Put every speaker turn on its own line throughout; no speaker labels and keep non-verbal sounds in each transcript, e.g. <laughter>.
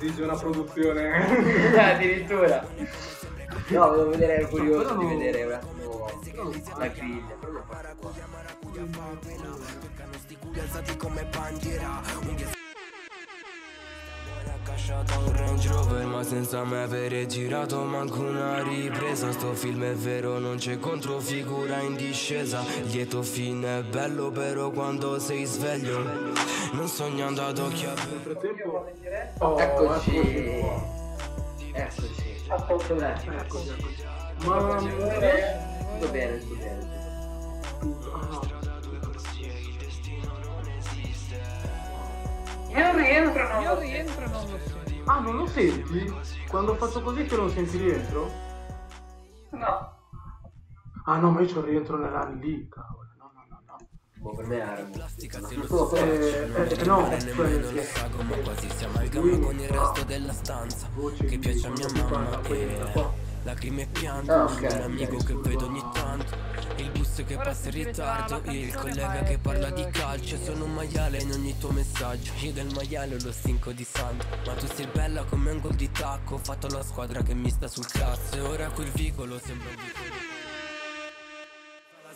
esige una produzione. <laughs>
Addirittura. No, volevo vedere, ero curioso di vedere un attimo la griglia.
casciata un Range Rover ma senza me avere girato manco una ripresa Sto film è vero non c'è controfigura in discesa Lieto fine è bello però quando sei sveglio Non sognando ad occhi aperti
Nel frattempo. Oh,
Eccoci.
eccoci.
Eccoci.
Eccoci, eccoci. Ma.
Tutto bene, tutto bene.
Io non rientro, non
Io rientro non lo so.
Ah, non lo senti? Quando faccio così te lo senti rientro?
No.
Ah no, ma io il rientro nella lì, cavolo. No, no, no, no.
Boh, per me era.
Eh, eh, no,
nemmeno
cioè,
lo sago ma quasi si amalgama con il resto della stanza Che piace a mia mamma
50, quella
e lacrime e pianto
Ah,
Un amico che vedo ogni tanto Il bus che passa in ritardo Il collega che parla di calcio Sono un maiale in ogni tuo messaggio Io del maiale ho lo stinco di santo Ma tu sei bella come un gol di tacco Ho fatto la squadra che mi sta sul cazzo E ora quel vicolo sembra un vicolo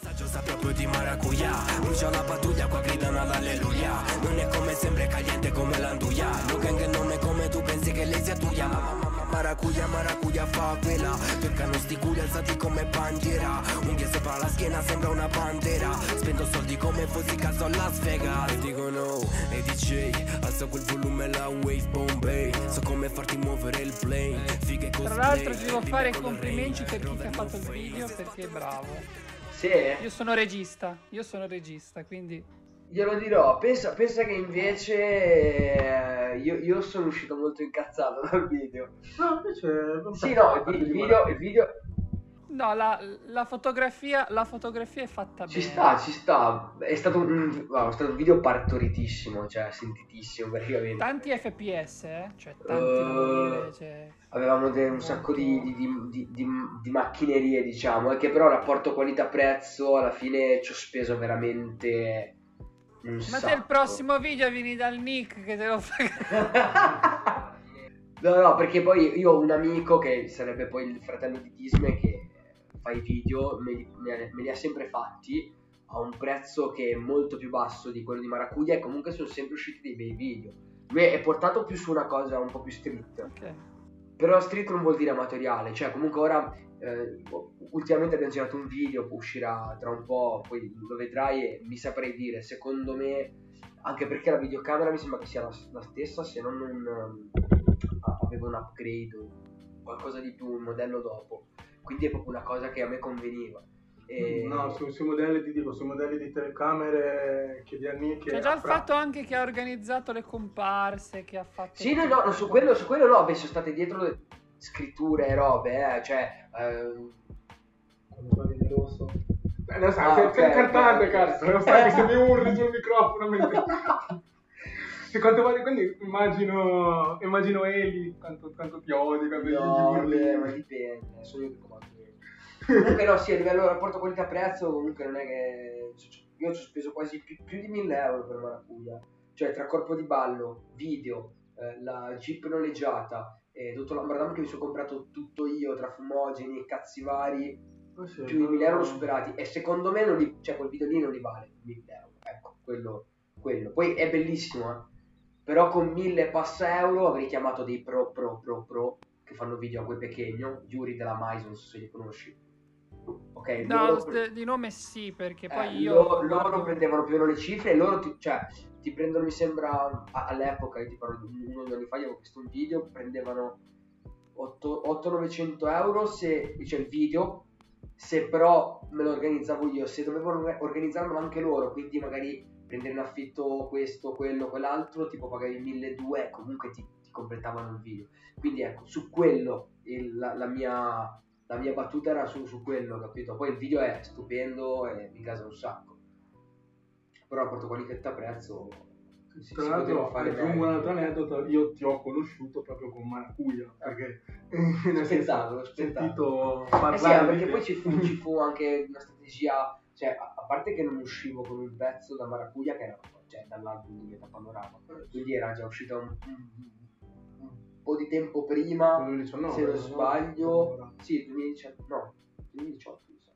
L'assaggio sa proprio di maracuyà Brucia la pattuglia qua gridano all'alleluia. Non è come sembra è caliente come l'anduia. Lo gang non è come tu pensi che lei sia tuya Ma ma ma maracuglia maracuglia fa quella. Toccano sti culi alzati come bandiera. Unghie sopra la schiena sembra una bandera. Spendo soldi come fossi caso a Las Vegas. Dico no, e DJ Alzo quel volume la wave Bombay. So come farti muovere il plane. Fighe cosplay
Tra l'altro ci devo
rime
fare complimenti per chi ti ha fatto il video perché è bravo.
Sì,
Io sono regista, io sono regista, quindi
glielo dirò. Pensa, pensa che invece eh, io, io sono uscito molto incazzato <laughs> dal video.
No, invece... non
Sì, no, il, il video, il video
no, la, la fotografia, la fotografia è fatta
ci
bene.
sta, ci sta. È stato un, wow, è stato un video partoritissimo, cioè sentitissimo <laughs> praticamente.
Tanti FPS, eh? Cioè tanti
Eh,
da morire, cioè...
Avevamo de- un sacco di, di- di- di- macchinerie, diciamo, e che però rapporto qualità-prezzo alla fine ci ho speso veramente un
Ma
sacco.
te il prossimo video vieni dal Nick che te lo fa... <laughs>
no, no, perché poi io ho un amico che sarebbe poi il fratello di Disney che i video, me li, me- me li ha sempre fatti a un prezzo che è molto più basso di quello di Maracuja e comunque sono sempre usciti dei bei video. Lui è portato più su una cosa un po' più street.
Ok.
Però street non vuol dire amatoriale, cioè comunque ora eh, ultimamente abbiamo girato un video, uscirà tra un po', poi lo vedrai e mi saprei dire, secondo me, anche perché la videocamera mi sembra che sia la, la stessa, se non un, ah, aveva un upgrade, qualcosa di più, un modello dopo, quindi è proprio una cosa che a me conveniva. E-
No, su- sui modelli ti dico, sui modelli di telecamere che di anni che
C'è già il
fra-
fatto anche che ha organizzato le comparse, che ha fatto...
Sì, no, no, no, su quello, su quello no, beh, sono state dietro le scritture e robe, eh, cioè... ehm,
Quando parli di rosso. Eh, lo sai,
Ah,
sei,
ok,
sei un cantante,
ok.
cazzo, lo sai che se mi urli sul microfono mentre... <laughs> Sì, quanto vale, quindi immagino, immagino Eli, quanto, quanto ti odi, quando gli
No,
urli.
vabbè, ma dipende, sono io che comando. comunque no, sì, a livello rapporto qualità-prezzo comunque non è che... Io ci ho speso quasi più, più di 1000 euro per Maracuja. Cioè tra corpo di ballo, video, eh, la jeep noleggiata, e tutto l'ambradam che mi sono comprato tutto io, tra fumogeni e cazzi vari,
Oh, sì,
più di 1000 euro l'ho superati. E secondo me non li, cioè quel video lì non li vale 1000 euro. Ecco, quello, quello. Poi è bellissimo, eh. Però con 1000 passa euro avrei chiamato dei pro pro pro pro che fanno video a quel pequeño, Yuri della Mais, non so se li conosci. Ok,
No, s- di nome sì, perché
eh,
poi io...
loro, loro prendevano più o meno le cifre e loro ti, cioè, ti prendono, mi sembra, all'epoca, io ti parlo di uno o due anni fa, io avevo visto un video, prendevano 800-900 euro se, cioè il video, se però me lo organizzavo io, se dovevano orga- organizzarlo anche loro, quindi magari prendere in affitto questo, quello, quell'altro, tipo pagavi 1200 comunque ti, ti completavano il video. Quindi ecco, su quello il- la, la mia, la mia battuta era su, su quello, capito? Poi il video è stupendo e mi casa un sacco. Però rapporto qualità-prezzo si
Tra l'altro,
fare
aggiungo un altro aneddoto, io ti ho conosciuto proprio con Maracuja, perché <laughs> nel senso,
Aspettavo,
ho sentito
Eh
parlare
sì, ah, perché poi ci fu, ci fu anche una strategia, cioè, a, a parte che non uscivo con un pezzo da Maracuja che era cioè, dall'album di Meta Panorama, quindi era già uscito un, un- po' di tempo prima,
2019,
se non
no?
sbaglio, sì, 2018, no, 2018 mi sa.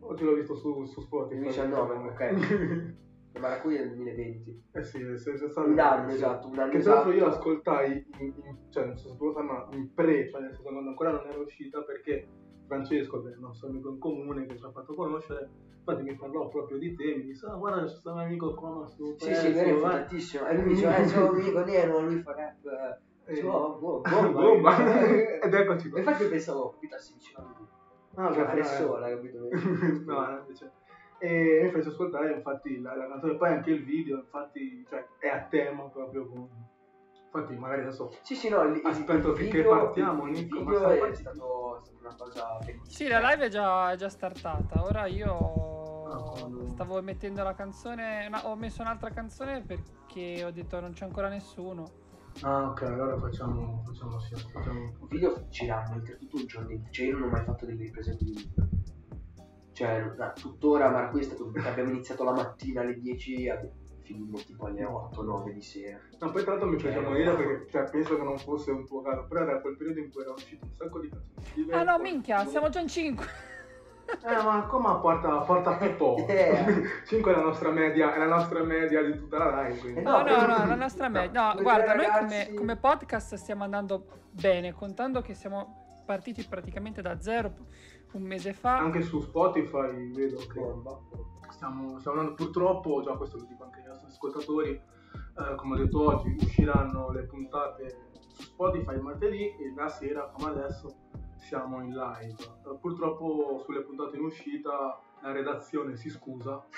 Oggi l'ho visto su, su Spotify.
2019, ok. <laughs> E Maracuja nel 2020.
eh sì, è già stato
Un anno esatto, un anno
Che tra l'altro io
esatto.
ascoltai, in, in- cioè non so se tu lo sai, ma in pre, cioè nel senso quando ancora non era uscita perché Francesco, che è il nostro amico in comune, che ci ha fatto conoscere, infatti mi parlò proprio di te, mi disse, ah guarda c'è stato un amico qua su
Sì, sì, lui è
guarda."
fotatissimo. E lui diceva, eh, c'è un amico nero, lui fa rap. eh,
Eh,
Dicevo, oh, boh,
bomba, ed eccoci qua.
infatti pensavo, capito, si diceva Cioè, adesso
eh.
l'hai capito? <laughs>
no, no, invece. E mi fece ascoltare infatti la, la canzone, poi anche il video, infatti, cioè, è a tema proprio con... Infatti magari adesso
Sì, sì, no, il, il-
Aspetto
il
finché
video,
partiamo,
il
Nico, ma
video è
quanti-
stato, è stata una cosa bellissima.
Sì, la live è già, è già startata. Ora io
quando-
stavo mettendo la canzone. no, ho messo un'altra canzone perché ho detto non c'è ancora nessuno.
Ah, ok, allora facciamo, facciamo sì, facciamo...
Il video girando oltretutto un giorno cioè io non ho mai fatto delle riprese così. Cioè, no, tuttora Marco è stato abbiamo iniziato la mattina alle 10 finimmo tipo alle 8-9 di sera.
No, poi tra l'altro mi fece
Eh,
morire
no.
perché cioè, penso che non fosse un tuo caso, però era quel periodo in cui era uscito un sacco di canzoni.
Ah no, minchia, siamo già in 5.
Eh, ma come porta, porta più poco? <laughs>
Eh. <laughs>
5 è la nostra media, è la nostra media di tutta la live, quindi...
Eh,
No, no,
No,
no, la nostra media. No,
Quei
guarda, noi
ragazzi-
come, come podcast stiamo andando bene, contando che siamo partiti praticamente da zero un mese fa.
Anche su Spotify vedo che stiamo, stiamo andando purtroppo, già questo lo dico anche ascoltatori, eh, come ho detto oggi, usciranno le puntate su Spotify martedì e la sera, come adesso, siamo in live. Eh, purtroppo sulle puntate in uscita la redazione si scusa, <laughs>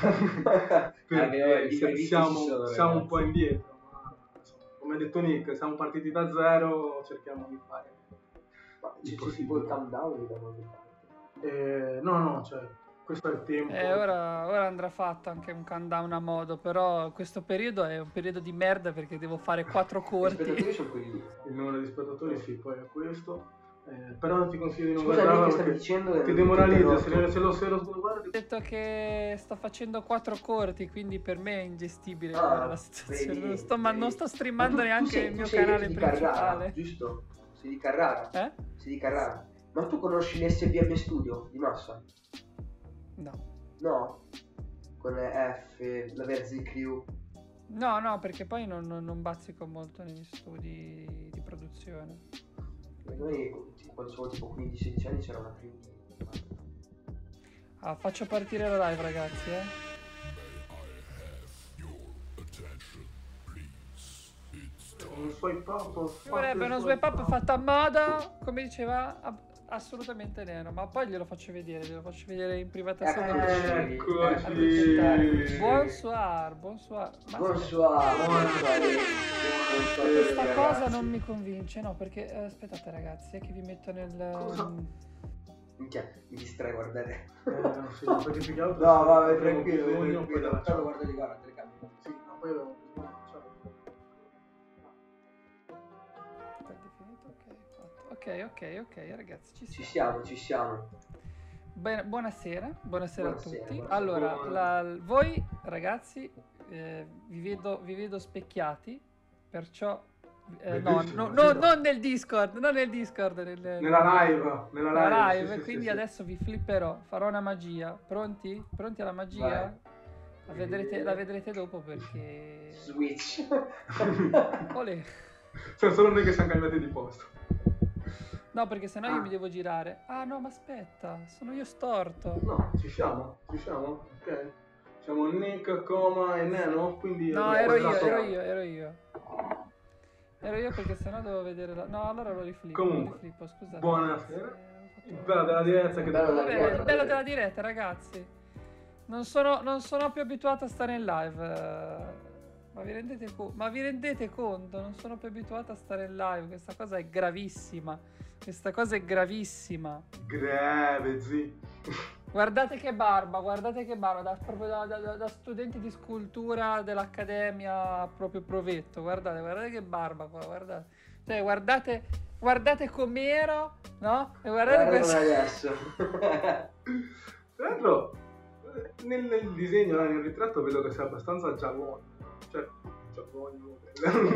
Eh,
perché si-
previsti
siamo,
ci
siamo un po' indietro, ma insomma, come ha detto Nick, siamo partiti da zero, cerchiamo di fare.
Ma c'è, c'è tipo il countdown da qualche parte.
Eh, no, no, cioè, questo è il tempo.
Eh, ora, ora andrà fatto anche un countdown a modo, però questo periodo è un periodo di merda perché devo fare quattro <laughs>
Gli spettatori
corti.
sono quelli lì.
Il numero di spettatori, sì, poi è questo. Eh, però ti consiglio di non
Scusa,
guardarlo perché
dicendo?
ti demoralizza. Se, lo- se lo, se lo guardi,
Ho detto che sto facendo quattro corti, quindi per me è ingestibile
Ah,
la situazione.
vedi,
non, sto, ma non sto
Ma
streamando
tu- tu
neanche
sei-
il
tu
mio canale
di Carrara,
principale.
giusto? Sei di Carrara.
Eh?
Sei di Carrara. Ma tu conosci l'SBM Studio di Massa?
No.
No? Con F, la Verzi Crew.
No, no, perché poi non, non- non bazzico molto negli studi di produzione.
Noi quando avevo tipo 15-16 anni c'era una crew.
Ah, faccio partire la live, ragazzi, eh.
swipe up.
Uno swipe up fatto a modo, come diceva, assolutamente nero. Ma poi glielo faccio vedere, glielo faccio vedere in privatezza.
Eccoci.
Eccoci.
Eccoci.
Bonsoir, bonsoir. Ma
Bonsoir.
Questa cosa
ragazzi.
non mi convince, no, perché eh, aspettate ragazzi, è che vi metto nel...
Cosa?
Minchia, mi distrai a guardare.
Eh, sì,
No, vabbè, tranquillo, tranquillo. Tanto guarda di qua la telecamera.
Sì, ma poi
ok, ok, ok, ragazzi, ci
Ci
siamo.
siamo, ci siamo.
Bene, buonasera, buonasera, a
Buonasera,
tutti.
buonasera.
Allora, la- voi ragazzi eh, vi, vedo, vi vedo specchiati, perciò... eh, no, no, no, non nel Discord, non nel Discord, nel,
Nella live, nella live.
live,
sì,
quindi
sì, sì.
adesso vi flipperò, farò una magia. Pronti? Pronti alla magia?
Vai.
La vedrete, la vedrete dopo perché...
Switch.
Olè. <laughs>
Siamo solo noi che siamo cambiati di posto.
No, perché sennò
Ah.
io mi devo girare. Ah no, ma aspetta, sono io storto.
No, ci siamo, ci siamo, ok. Siamo Nick, Coma e Neno, quindi...
No, ero io, ero io, ero io. Ero io perché sennò devo vedere la... No, allora lo riflippo,
Comunque,
lo riflippo, scusate.
buonasera.
Eh,
Il bello della diretta che
Bello
Vabbè, il bello della diretta, ragazzi. Non sono, non sono più abituato a stare in live. Ma vi, rendete co- ma vi rendete conto? Non sono più abituato a stare in live. Questa cosa è gravissima. Questa cosa è gravissima.
Grave, zi.
Guardate che barba, guardate che barba, da, proprio da, da- da studenti di scultura dell'Accademia proprio Provetto, guardate, guardate che barba qua, guardate, cioè guardate, guardate com'ero, no? E guardate
Guarda
questo,
adesso.
Tra l'altro, nel, nel disegno, nel ritratto, vedo che sei abbastanza giallone. Cioè.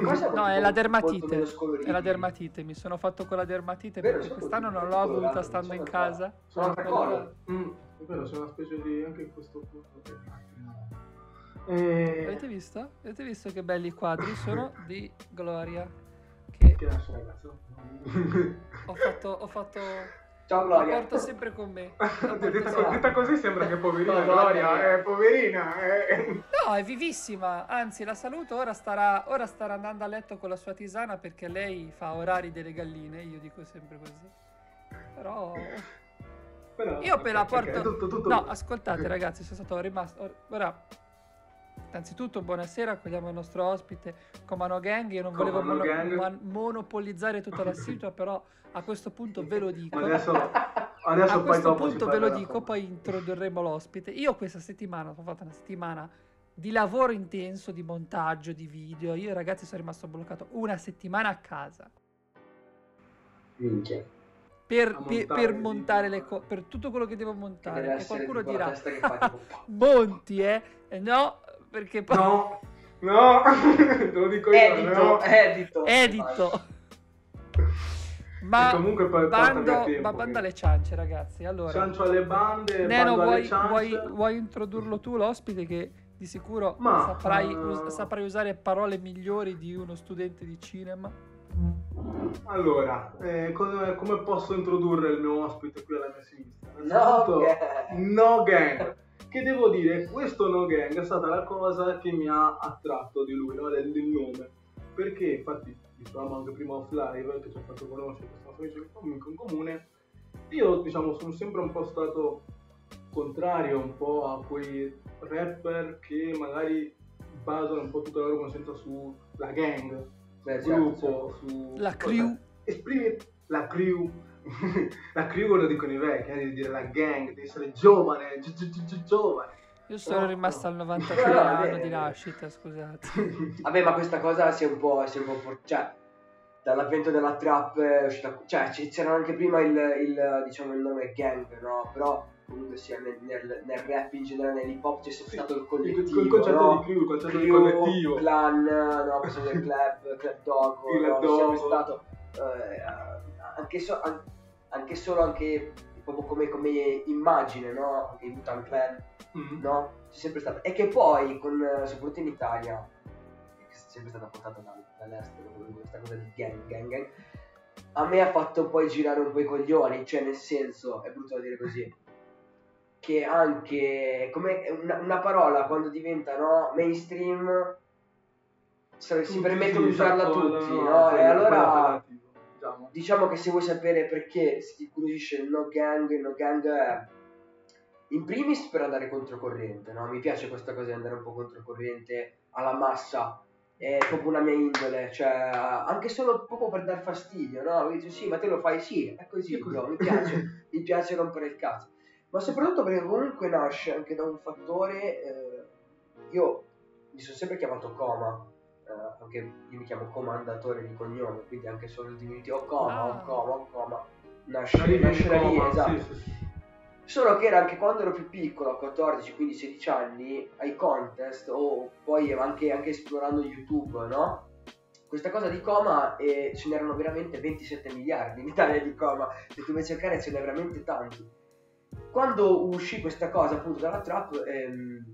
Cosa
No, è la dermatite. È la dermatite. Mi sono fatto con la dermatite
Vero,
perché quest'anno non l'ho avuta stando in casa.
Sono cose.
Mm, è vero, c'è una specie di. anche in questo punto. E...
Avete visto? Avete visto che belli i <coughs> quadri sono di Gloria? Che
Che nasce ragazzo?
ho fatto, ho fatto,
Ciao
la
Gloria.
porto sempre con me. <laughs> La
detta, detta così sembra che poverina
No,
Gloria, è poverina. eh.
No, è vivissima. Anzi, la saluto. Ora starà, ora starà andando a letto con la sua tisana perché lei fa orari delle galline. Io dico sempre così. Però.
Però,
Io per la porto.
tutto, tutto
No, ascoltate, ragazzi, sono stato rimasto. or- Ora. Innanzitutto, buonasera, accogliamo il nostro ospite Comano Gang. Io non volevo mono- man- monopolizzare tutta la situa, però a questo punto ve lo dico.
Adesso, adesso
a
poi
questo
dopo
punto ve lo dico, poi introdurremo l'ospite. Io questa settimana ho fatto una settimana di lavoro intenso, di montaggio, di video. Io ragazzi sono rimasto bloccato una settimana a casa
Minchia.
per,
montare
per montare le cose, per tutto quello che devo montare. E qualcuno dirà, <laughs> monti eh? E no, perché poi...
No, no, <laughs> te lo dico io.
Edito,
no.
edito.
Edito.
E
Ma
comunque poi
bando,
tempo,
ma banda
che-
alle ciance ragazzi. Allora,
Ciancio alle bande,
Neno,
bando
vuoi, vuoi- vuoi introdurlo tu l'ospite che di sicuro
Ma,
saprai,
eh,
us- saprai usare parole migliori di uno studente di cinema?
Allora, eh, come, come posso introdurre il mio ospite qui alla mia sinistra?
No,
no gang. Che devo dire, questo no gang è stata la cosa che mi ha attratto di lui, no? del, del nome. Perché, infatti, dicevamo anche prima off live che ci ha fatto conoscere questo nostro amico amico in comune. Io, diciamo, sono sempre un po' stato contrario un po' a quei rapper che magari basano un po' tutta la loro conoscenza sulla gang,
Beh, certo,
gruppo, su...
La crew.
Esprimi la crew. <laughs> la crew lo dicono i vecchi, eh, di dire la gang, di essere giovane, gi- gi- gi- gi- giovane.
Io sono
No,
rimasto <laughs>
no.
al 93
No, no,
anno di nascita, scusate. <laughs>
Vabbè, ma questa cosa si è un po', si è un po' for- cioè, dall'avvento della trap è uscita, cioè, c'era anche prima il, il, diciamo, il nome gang, no? Però comunque sia nel, nel- nel rap in generale, nell'hip hop c'è sempre stato il
il,
collettivo,
il concetto
no?
di crew, il concetto di
Crew,
collettivo.
clan, no, questo del club, club dog,
Il
no? C'è sempre stato, eh, anche, so- an- anche solo anche proprio come, come immagine, no? Anche il Wu-Tang Clan,
Mm.
no? C'è sempre stato. E che poi, con, soprattutto in Italia, che è sempre stata portata dal- dall'estero, questa cosa di gang, gang, gang, a me ha fatto poi girare un po' i coglioni, cioè nel senso, è brutto da dire così, che anche, come una, una parola quando diventa no, mainstream, si
Tutti
permettono di usarla tutti,
no,
E allora
diciamo.
che se vuoi sapere perché si incuriosisce il no gang, il no gang è in primis per andare controcorrente, no? Mi piace questa cosa di andare un po' controcorrente alla massa, è proprio una mia indole, cioè anche solo proprio per dar fastidio, no? Mi dici sì, ma te lo fai, sì, è così,
Sì, così.
bro, mi piace, <laughs> mi piace rompere il cazzo. Ma soprattutto perché comunque nasce anche da un fattore, eh, io mi sono sempre chiamato Coma, eh, anche io mi chiamo comandatore di cognome, quindi anche solo il diminutivo o Coma,
Ah.
o Coma, Coma, nasce,
Arrivi
nasce
in
da lì,
coma,
esatto.
sì, sì.
Solo che era anche quando ero più piccolo, a 14, quindi 16 anni, ai contest o poi anche, anche esplorando YouTube, no? Questa cosa di coma e ce n'erano veramente 27 miliardi in Italia di coma, se tu vai cercare ce n'è veramente tanti. Quando uscì questa cosa appunto dalla trap, ehm,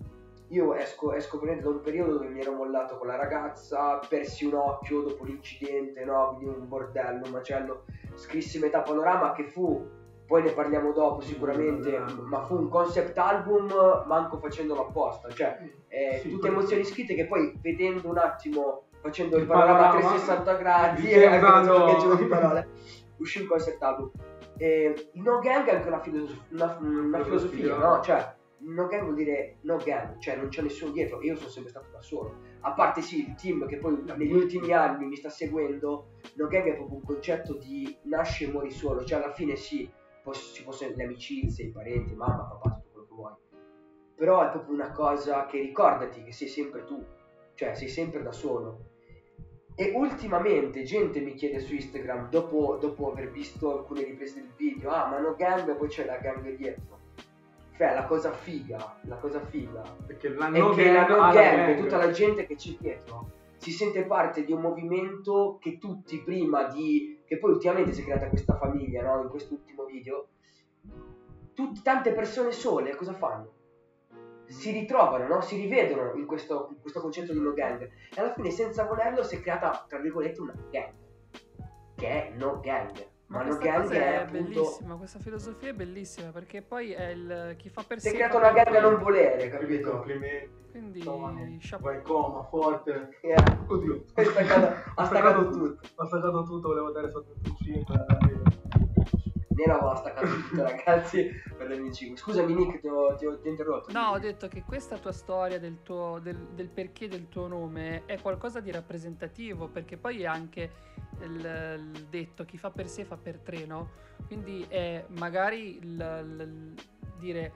io esco, esco da un periodo dove mi ero mollato con la ragazza, persi un occhio dopo l'incidente, no? Quindi un bordello, un macello, scrissi metà panorama che fu poi ne parliamo dopo sicuramente, ma fu un concept album manco facendolo apposta, cioè eh,
Sì,
tutte emozioni scritte che poi vedendo un attimo, facendo il
Il
panorama a
panorama,
360 gradi, e che giro di parole, uscì un concept album. Eh, il no gang è anche una, filosof- una- una Filosofia. no? Cioè, no gang vuol dire no gang, cioè non c'è nessuno dietro, io sono sempre stato da solo. A parte sì, il team che poi negli ultimi anni mi sta seguendo, no gang è proprio un concetto di nasci e muori solo, cioè alla fine sì, ci possono le amicizie, i parenti, mamma, papà, tutto quello che vuoi. Però è proprio una cosa che ricordati che sei sempre tu, cioè sei sempre da solo. E ultimamente gente mi chiede su Instagram, dopo, dopo aver visto alcune riprese del video, ah ma no gang, poi c'è la gang dietro. Cioè la cosa figa, la cosa figa
Perché la
è che la no gang, tutta la gente che c'è dietro, si sente parte di un movimento che tutti prima di... che poi ultimamente si è creata questa famiglia, no? In quest'ultimo video, tutte, tante persone sole cosa fanno? Si ritrovano, no? Si rivedono in questo, in questo concetto di no gang. E alla fine, senza volerlo, si è creata, tra virgolette, una gang. Che è no gang.
Ma
Ma no
questa
gang
cosa
è
è
appunto...
bellissima, questa filosofia è bellissima perché poi è il chi fa per
Si
sé.
è creata
fa
una gang a non volere, capito?
complimenti.
Quindi
vai in coma, forte.
Eh,
Oddio.
ha staccato, ha staccato tutto.
Ha staccato tutto, volevo dare sotto il 5.
Nero aveva staccato tutto, ragazzi, per le mie 5. Scusami, Nick, ti ho, ti ho- ti ho interrotto.
No, ho detto che questa tua storia del, tuo, del, del perché del tuo nome è qualcosa di rappresentativo, perché poi è anche il, il detto chi fa per sé fa per tre, no? Quindi è magari il, il- dire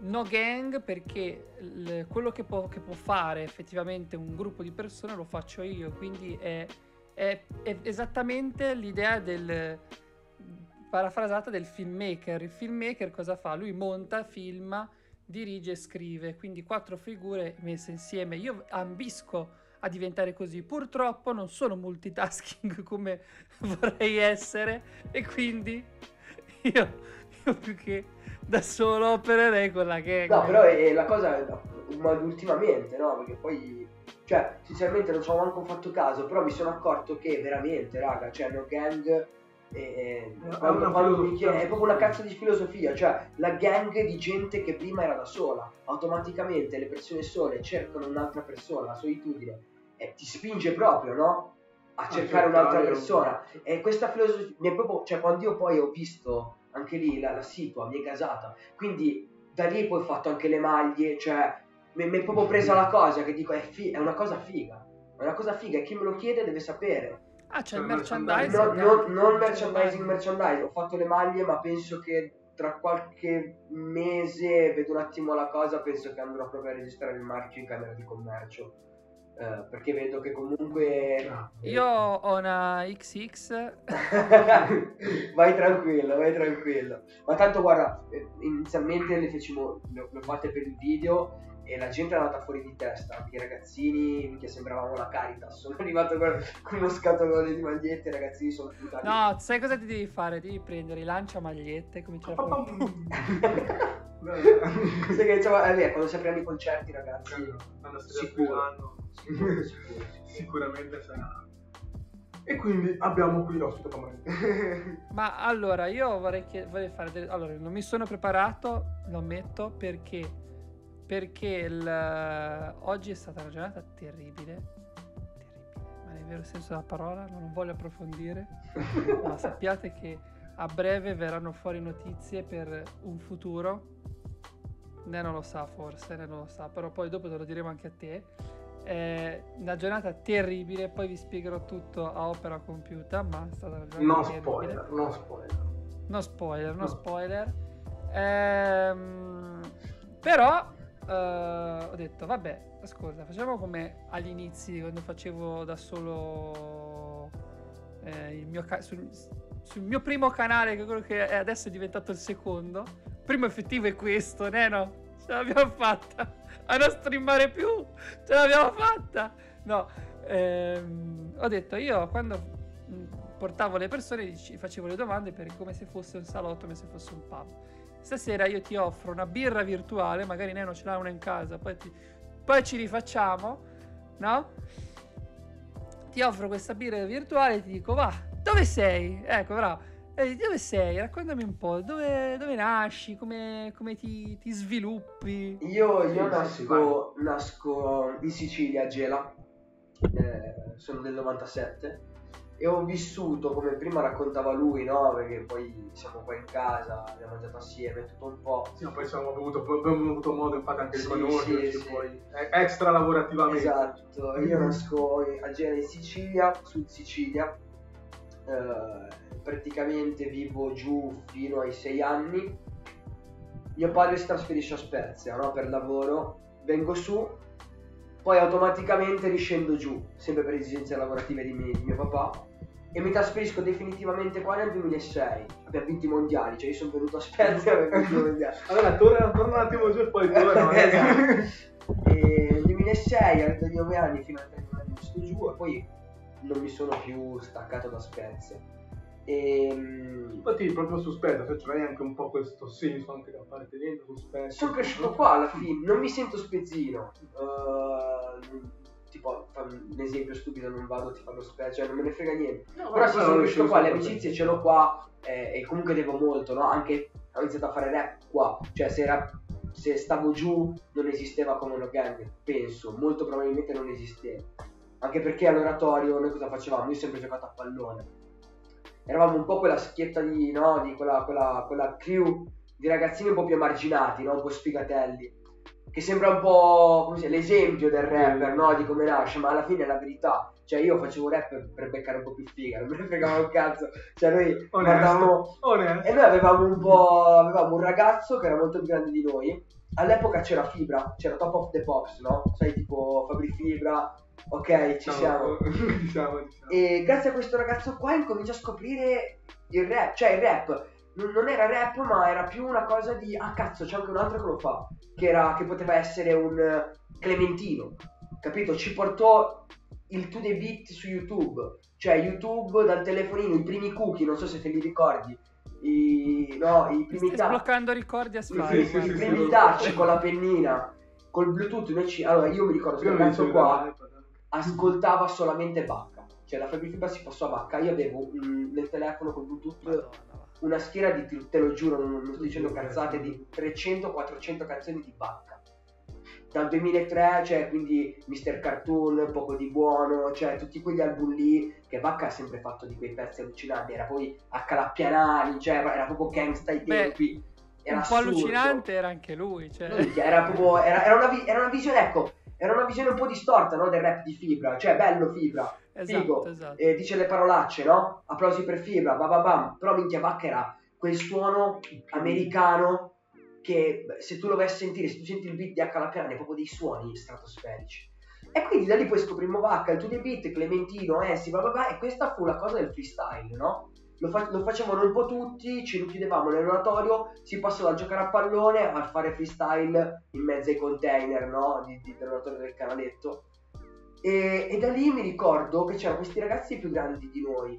no gang perché il- quello che può, che può fare effettivamente un gruppo di persone lo faccio io, quindi è, è- è esattamente l'idea del parafrasata del filmmaker. Il filmmaker cosa fa? Lui monta, filma, dirige e scrive, quindi quattro figure messe insieme. Io ambisco a diventare così. Purtroppo non sono multitasking <laughs> come vorrei essere e quindi <laughs> io, io più che da solo opererei con la gang.
No, però è la cosa, ma ultimamente, no? Perché poi, cioè, sinceramente non ci ho manco fatto caso, però mi sono accorto che veramente, raga, cioè, no gang... è-
È
quando-
una
quando chiede- è proprio una cazzo di filosofia, cioè la gang di gente che prima era da sola, automaticamente le persone sole cercano un'altra persona, la solitudine, e ti spinge proprio, no? A cercare un'altra persona. E questa filosofia, mi è proprio, cioè quando io poi ho visto anche lì la, la situa, mi è gasata, quindi da lì poi ho fatto anche le maglie, cioè mi, mi è proprio presa la cosa che dico è, fi- è una cosa figa, è una cosa figa e chi me lo chiede deve sapere.
Ah, c'è il merchandising.
No,
anche,
non, non
c'è
merchandising,
il
merchandising, ho fatto le maglie ma penso che tra qualche mese vedo un attimo la cosa, penso che andrò proprio a registrare il marchio in camera di commercio. eh, perché vedo che comunque
Ah.
Io ho una XX <laughs>
vai tranquillo, vai tranquillo. Ma tanto guarda, eh, inizialmente le fecimo, le, le ho fatte per il video e la gente è andata fuori di testa, anche i ragazzini, che sembravamo la Caritas. <laughs> Sono arrivato con, con uno scatolone di magliette, i ragazzini sono buttati.
No, sai cosa ti devi fare? Devi prendere i lancia magliette e cominciare a fare...
Sai che diciamo, eh, beh, quando si apriranno i concerti, ragazzi,
Quando si
Sicuro. <laughs>
sicuramente sarà. E quindi abbiamo qui l'ospite come <laughs>
Ma allora, io vorrei, chie- vorrei fare... delle- Allora, non mi sono preparato, lo ammetto, perché... Perché il- oggi è stata una giornata terribile. Terribile, ma nel vero senso della parola, non voglio approfondire. <laughs> ma sappiate che a breve verranno fuori notizie per un futuro. Ne non lo sa forse, ne non lo sa, però poi dopo te lo diremo anche a te. È una giornata terribile, poi vi spiegherò tutto a opera compiuta, ma è stata una giornata
Non
terribile.
spoiler, non spoiler.
No spoiler, no
No.
spoiler. Ehm, però eh, ho detto, vabbè, ascolta, facciamo come agli inizi quando facevo da solo eh, il mio ca- sul, sul mio primo canale, che è quello che è- adesso è diventato il secondo. Primo effettivo è questo, Neno. Ce l'abbiamo fatta a non streamare più. Ce l'abbiamo fatta. No, ehm, ho detto io quando portavo le persone facevo le domande per come se fosse un salotto, come se fosse un pub. Stasera io ti offro una birra virtuale, magari Neno ce l'ha una in casa, poi, ti- poi ci rifacciamo, no? Ti offro questa birra virtuale e ti dico, va, dove sei? Ecco, bravo. E dici, dove sei? Raccontami un po', dove, dove nasci, come, come ti, ti sviluppi?
Io, io nasco, nasco in Sicilia, a Gela, eh, sono del 97 e ho vissuto, come prima raccontava lui, no? Perché poi siamo qua in casa, abbiamo mangiato assieme, tutto un po'.
Sì, poi abbiamo avuto, abbiamo avuto modo infatti anche di
Sì,
conoscerci
sì, sì.
poi eh, extra lavorativamente.
Esatto, io nasco a Gela in Sicilia, Sud Sicilia, eh, praticamente vivo giù fino ai sei anni. Mio padre si trasferisce a Spezia no? per lavoro, vengo su, poi automaticamente riscendo giù, sempre per esigenze lavorative di, mi- di mio papà. e mi trasferisco definitivamente qua nel 2006. Abbiamo vinto i mondiali, cioè io sono venuto a Spezia e abbiamo vinto i mondiali. <laughs>
Allora, torna, torna un attimo giù e poi torna.
Esatto. E nel 2006, all'età di 9 anni, fino di 9 anni sto giù e poi non mi sono più staccato da Spezia. Ehm, E,
Infatti, proprio Spezia, se c'è anche un po' questo senso anche da parte dentro su Spezia.
sono cresciuto qua alla fine, non mi sento spezzino. Uh, tipo, un esempio stupido, non vado ti fanno Spezia, cioè non me ne frega niente.
No,
Però
quello
sono cresciuto qua, le amicizie ce l'ho qua eh, e comunque devo molto, no? Anche ho iniziato a fare rap qua, cioè se, era- se stavo giù non esisteva come una gang, penso, molto probabilmente non esisteva. Anche perché all'oratorio noi cosa facevamo? Io ho sempre giocato a pallone. Eravamo un po' quella schietta di, no? Di quella, quella, quella crew di ragazzini un po' più emarginati, no? Un po' sfigatelli. Che sembra un po' come si l'esempio del rapper, no? Di come nasce, ma alla fine è la verità. Cioè io facevo rap per beccare un po' più figa, non me ne fregava un cazzo. Cioè noi guardavamo...
Onesto.
E noi avevamo un po'... avevamo un ragazzo che era molto più grande di noi. All'epoca c'era Fibra, c'era Top of the Pops, no? Sai, tipo Fabri Fibra, ok, ci siamo. <laughs>
diciamo, diciamo.
E grazie a questo ragazzo qua incomincia a scoprire il rap, cioè il rap non, era rap ma era più una cosa di ah cazzo c'è anche un altro che lo fa, che, era, che poteva essere un Clementino, capito? Ci portò il to the beat su YouTube, cioè YouTube dal telefonino, i primi cookie, non so se te li ricordi, i, no, i primi
Stai
touch,
sbloccando ricordi a spari.
i primi touch con la pennina, col Bluetooth, noi ci- allora io mi ricordo questo ragazzo qua. Ascoltava solamente Bacca. Cioè la Fabri Fibra si passò a Bacca. Io avevo mm, nel telefono con Bluetooth
Madonna,
una schiera di, te lo giuro, non, non sto dicendo cazzate, di 300-400 canzoni di Bacca. Dal 2003, cioè quindi Mr. Cartoon, Poco di Buono, cioè tutti quegli album lì che Bacca ha sempre fatto di quei pezzi allucinanti, era poi a Calappianari, cioè era proprio gangsta ai
Beh,
tempi. Era
un po'
assurdo.
allucinante era anche lui. Cioè.
Era proprio, era, era una, era una visione, ecco, era una visione un po' distorta, no, del rap di Fibra, cioè bello Fibra,
Esatto,
figo,
esatto.
eh, dice le parolacce, no? Applausi per Fibra, bababam, però minchia Bacca era quel suono americano che se tu lo vai a sentire, se tu senti il beat di H alla piana, è proprio dei suoni stratosferici. E quindi da lì poi scoprimmo Vacca, il 2D beat, Clementino, Essi, bla bla bla, e questa fu la cosa del freestyle, no? Lo, fa- lo facevano un po' tutti, ci richiudevamo nell'oratorio, si passò dal giocare a pallone al fare freestyle in mezzo ai container, no? Di, di, dell'oratorio del canaletto. E, e da lì mi ricordo che c'erano questi ragazzi più grandi di noi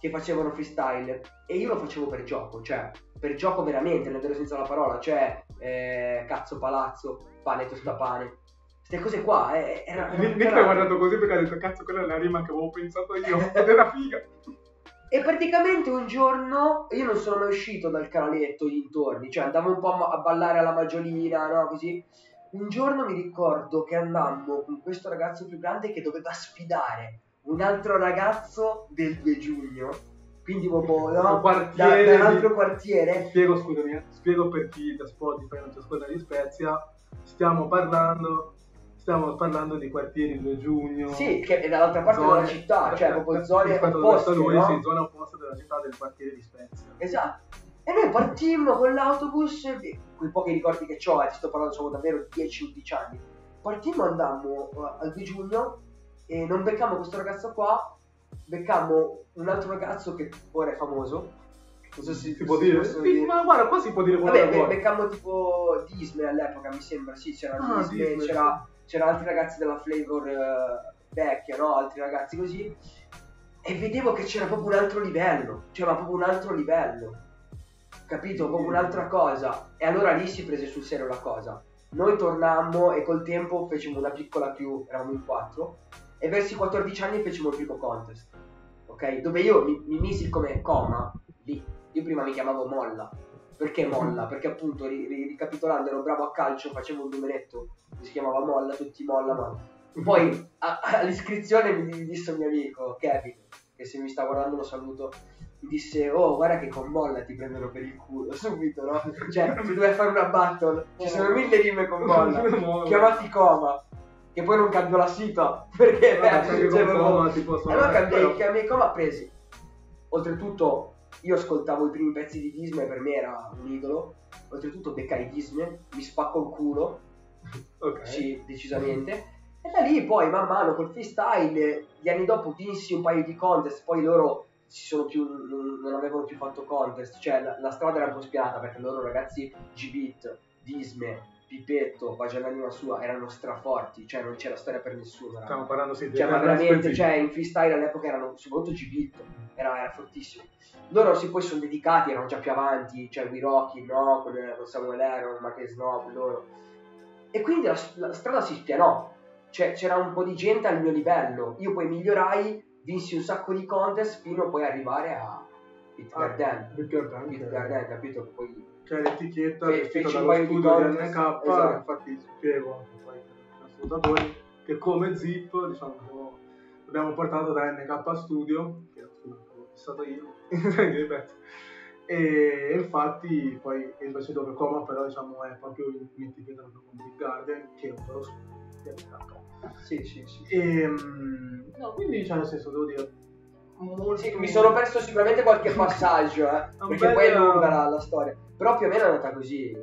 che facevano freestyle e io lo facevo per gioco, cioè per gioco veramente, nel vero senso della parola, cioè eh, cazzo palazzo, pane tostapane. Queste cose qua, eh, era, era
Nick Nick mi ha guardato così perché ha detto cazzo quella è la rima che avevo pensato io ed era figa <laughs>
E praticamente un giorno io non sono mai uscito dal canaletto dintorni, cioè andavo un po' a ballare alla maggiolina, no? Così. Un giorno mi ricordo che andammo con questo ragazzo più grande che doveva sfidare un altro ragazzo del 2 giugno, quindi proprio
Un
no? da,
quartiere
da un
di-
altro quartiere.
spiego scusami eh, spiego per chi da Spotify non ci ascolta di Spezia stiamo parlando stiamo parlando di quartieri 2 giugno
Sì, che è dall'altra parte
zone-
della città, cioè proprio zone opposte,
lui,
no?
sì, zone opposte della città del quartiere di Spezia
Esatto. E noi partimmo con l'autobus, quei pochi ricordi che ho, eh, ti sto parlando sono davvero 10-11 anni. Partimmo, andammo eh, al 2 giugno e non beccammo questo ragazzo qua, beccammo un altro ragazzo che ora è famoso. Non so se
si può dire? Sì, ma guarda qua si può dire quello
Vabbè,
che vuoi
beccammo tipo Disney all'epoca, mi sembra, sì, c'era
Ah,
Disney,
Disney,
c'era, c'erano altri ragazzi della Flavor eh, vecchia, no? Altri ragazzi così. E vedevo che c'era proprio un altro livello, c'era proprio un altro livello, capito? Proprio un'altra cosa. E allora lì si prese sul serio la cosa. Noi tornammo e col tempo fecimo una piccola crew, eravamo in quattro, e verso i 14 anni fecimo il primo contest, ok? Dove io mi, mi misi come coma, lì. Io prima mi chiamavo Molla. Perché Molla? Perché appunto, ri- ri- ricapitolando, ero bravo a calcio, facevo un numeretto che si chiamava Molla, tutti Molla, Molla. Poi a- all'iscrizione mi disse un mio amico, Kevin, che se mi sta guardando lo saluto, mi disse, oh guarda che con Molla ti prendono per il culo, <laughs> subito, no? Cioè, tu dovevi fare una battle, ci sono mille rime con <laughs> Molla, chiamati Coma, che poi non cambio la sita, <laughs> perché
Vabbè,
beh, cioè,
con Coma, tipo,
allora cambiai,
però-
cambiai Coma presi. Oltretutto, io ascoltavo i primi pezzi di Disney, per me era un idolo. Oltretutto, beccai Disney, mi spacco il culo, <laughs>
ok
sì, decisamente. E da lì poi man mano col freestyle, gli anni dopo vinsi un paio di contest, poi loro si sono più, non, non avevano più fatto contest, cioè la, la strada era un po' spiata perché loro ragazzi G-Beat, Disme, Pipetto, Pagiananima sua erano straforti, cioè non c'era storia per nessuno. raga.
Stiamo parlando sì,
Cioè, ma veramente, cioè, in freestyle all'epoca erano soprattutto G-Beat, era, era fortissimo. Loro si poi sono dedicati, erano già più avanti, cioè Wirocchi, no, con, con Samuel Aaron, Marquez Snob, loro. E quindi la, la strada si spianò, cioè c'era un po' di gente al mio livello, io poi migliorai, vinsi un sacco di contest fino a poi arrivare a Pit
Ah,
Garden.
Pit Garden,
capito? Poi
C'è l'etichetta vestita
feci un
dallo studio di NK,
esatto.
infatti spiego agli ascoltatori che come Zip diciamo l'abbiamo portato da NK Studio, che è fissato io, <laughs> e infatti poi invece dove Coma però diciamo è proprio un'etichetta proprio con Big Garden che è un po' lo studio di NK.
sì, sì, sì.
E, mm, no, quindi cioè, nel senso devo dire molto...
Sì, mi sono perso sicuramente qualche <laughs> passaggio, eh, perché
bel-
poi è lunga la, la storia. Però più o meno è andata così.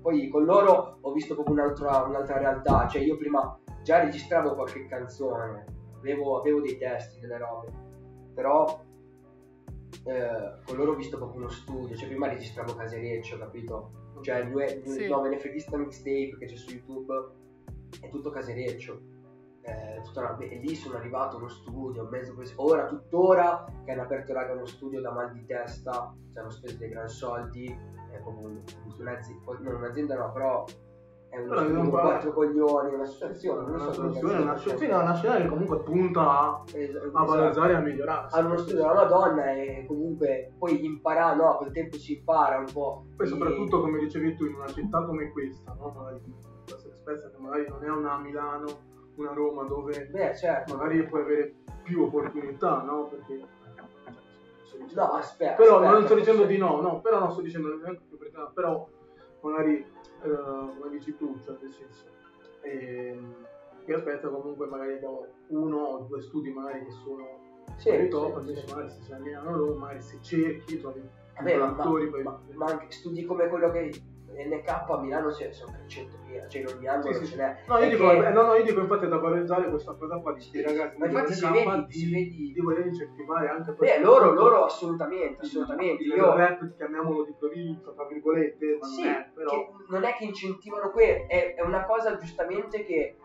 Poi con loro ho visto proprio un'altra, un'altra realtà. Cioè, io prima già registravo qualche canzone, avevo, avevo dei testi, delle robe. Però eh, con loro ho visto proprio uno studio. Cioè, prima registravo casereccio, capito? Cioè, il, due-
Sì.
no, Mixtape che c'è su YouTube è tutto casereccio. Eh, tutta una- e lì sono arrivato a uno studio, mezzo. Ora, tuttora, che hanno aperto raga uno studio da mal di testa, ci hanno speso dei gran soldi, è proprio un- un'azienda, non un'azienda no, però è uno
Però
studio
un
quattro coglioni, un'associazione, non
una
so come
soluzione,
cazzo
una,
si
sì,
chiama.
una scena che comunque punta a,
Es-
a
esatto.
valorizzare e a migliorarsi.
hanno uno studio della Madonna e comunque poi impara, no, col tempo si impara un po'.
Poi
E-
soprattutto come dicevi tu in una città come questa, no? magari essere Spezia che magari non è una Milano, una Roma dove
Beh, certo.
magari puoi avere più opportunità, no? Perché
No, aspetta.
però
aspetta,
non sto dicendo di no, no, però non sto dicendo neanche più opportunità, però magari eh, come dici tu, cioè nel senso ehm, io aspetto comunque magari abbiamo uno o due studi magari che sono
Sì,
fuori top,
sì, sì.
magari se sei a Milano Roma, magari se cerchi trovi
Vabbè, ma, ma- ma anche studi come quello che NK a Milano c'è, sono 100.000, cioè in ogni angolo
Sì,
ce n'è.
No, io dico,
che-
eh, no, no, io dico infatti è da valorizzare questa cosa qua di sti ragazzi
ma infatti si vedi,
di,
si vedi-
di voler incentivare anche
Beh,
questo
loro,
tipo
loro assolutamente, assolutamente.
di
Io,
rap, chiamiamolo di provincia, tra virgolette, ma
sì,
non è, però
che non è che incentivano quello, è, è una cosa giustamente che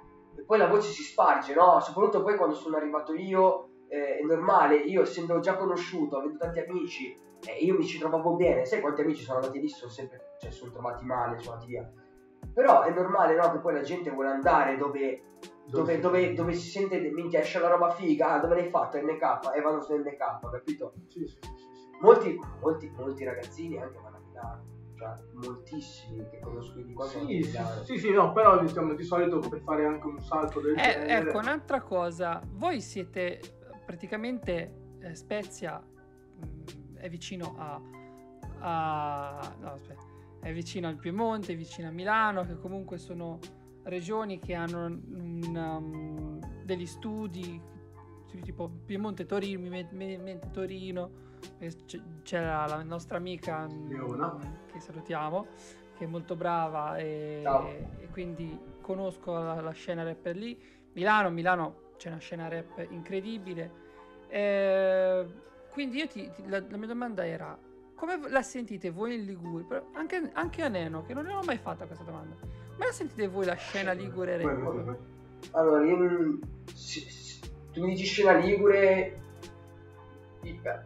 poi la voce si sparge, no? Soprattutto poi quando sono arrivato io, eh, è normale, io essendo già conosciuto, avendo tanti amici, eh, io mi ci trovavo bene, sai quanti amici sono andati lì, sono sempre, cioè sono trovati male, sono andati via. Però è normale, no? Che poi la gente vuole andare dove, dove, dove, dove si sente, minchia, esce la roba figa, ah, dove l'hai fatto? NK, e vanno su NK, capito?
sì, sì, sì, sì,
molti, molti, molti ragazzini anche vanno a Milano, cioè moltissimi che conosco di qua
Sì, sì, sì, sì, no, però diciamo, di solito per fare anche un salto del
Eh,
genere
ecco, un'altra cosa, voi siete praticamente eh, Spezia è vicino a, a- no, aspetta, è vicino al Piemonte, è vicino a Milano, che comunque sono regioni che hanno un, um, degli studi tipo Piemonte Torino, mente Torino, eh, c- c'era la nostra amica
Leona.
che salutiamo, che è molto brava e, e quindi conosco la, la scena rapper lì. Milano, Milano c'è una scena rap incredibile. Eh, quindi io ti, ti- la, la mia domanda era come la sentite voi in Liguria? Però Anche, anche a Neno, che non l'ho mai fatta questa domanda. Come la sentite voi la scena ligure
vai.
Allora, io, si- si- tu mi dici scena Ligure,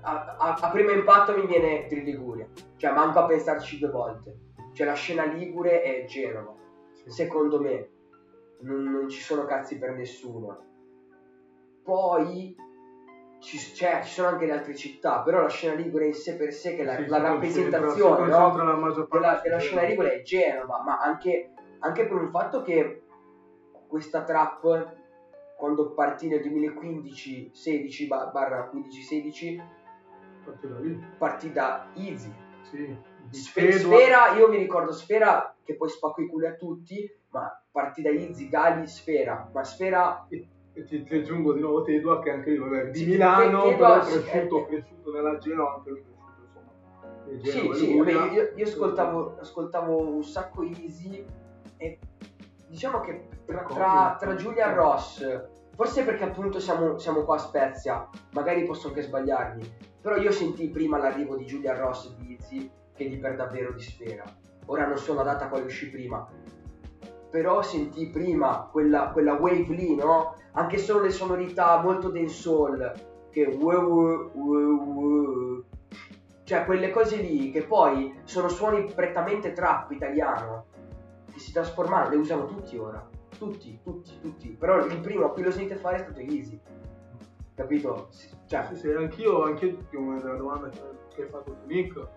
a, a- a primo impatto mi viene Tri Liguria, cioè manco a pensarci due volte. Cioè la scena Ligure è Genova, secondo me, non, non ci sono cazzi per nessuno. Poi ci, cioè, ci sono anche le altre città, però la scena Ligure in sé per sé, che la,
Sì,
la rappresentazione no?
la
della, della scena Ligure è Genova, ma anche, anche per un fatto che questa trap, quando partì nel 2015-16 ba- barra 15-16,
Parti da lì.
partì da Easy.
Sì.
Sfe-
Edward-
Sfera, io mi ricordo Sfera che poi spacco i culi a tutti, ma partì da Easy, Gali, Sfera, ma Sfera
ti, ti aggiungo di nuovo Tedua che anche lui vabbè, di Milano,
Tedua,
però
sì,
cresciuto,
eh.
cresciuto nella Genova, anche lui cresciuto insomma.
Sì, sì, vabbè, io, io ascoltavo, ascoltavo un sacco Easy e diciamo che tra, tra, tra Giulia Ross, forse perché appunto siamo, siamo qua a Spezia, magari posso anche sbagliarmi, però io sentii prima l'arrivo di Giulia Ross di Izzy che di per davvero di Sfera. Ora non so la data quale uscì prima, però sentii prima quella, quella wave lì, no? Anche solo le sonorità molto dancehall, che wow, wow, wow, cioè quelle cose lì che poi sono suoni prettamente trap italiano che si trasformano, le usano tutti ora, tutti, tutti, tutti, però il primo a cui lo sentite fare è stato Easy, capito? Cioè,
Sì, sì, anch'io, anch'io come la domanda che hai fatto tu Nick,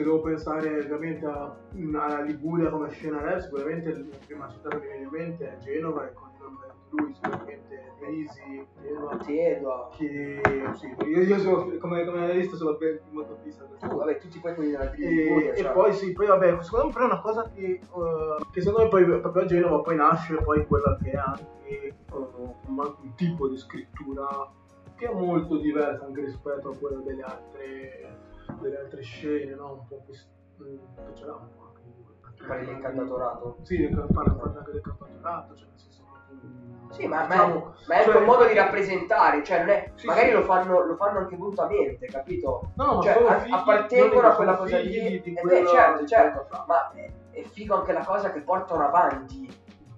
se devo pensare ovviamente alla Liguria come scena rap, sicuramente la prima città che mi viene in mente è Genova e con lui sicuramente Easy, Genova, che sì, io, io sono, come, come hai visto sono ben molto fissa da
tu, vabbè, tutti poi quelli della
e,
Liguria,
e
cioè.
poi sì, poi vabbè, secondo me però è una cosa che, eh, che secondo me poi proprio a Genova poi nasce poi quella che è anche un, un tipo di scrittura che è molto diversa anche rispetto a quella delle altre, delle altre scene, no? Un po' più mm, ce l'ha un po' anche
Parli del cantatorato?
Sì, parla parla anche del cantatorato, cioè nel senso
Sì, ma, ma
diciamo,
è, ma è anche
cioè-
un modo di rappresentare, cioè non è,
Sì,
magari
sì.
Lo, fanno, lo fanno anche volutamente, capito?
No, ma
cioè, a-
figli-
appartengono a quella cosa lì.
di- di
Eh beh, certo,
di
certo,
quella-
ma è, è figo anche la cosa che portano avanti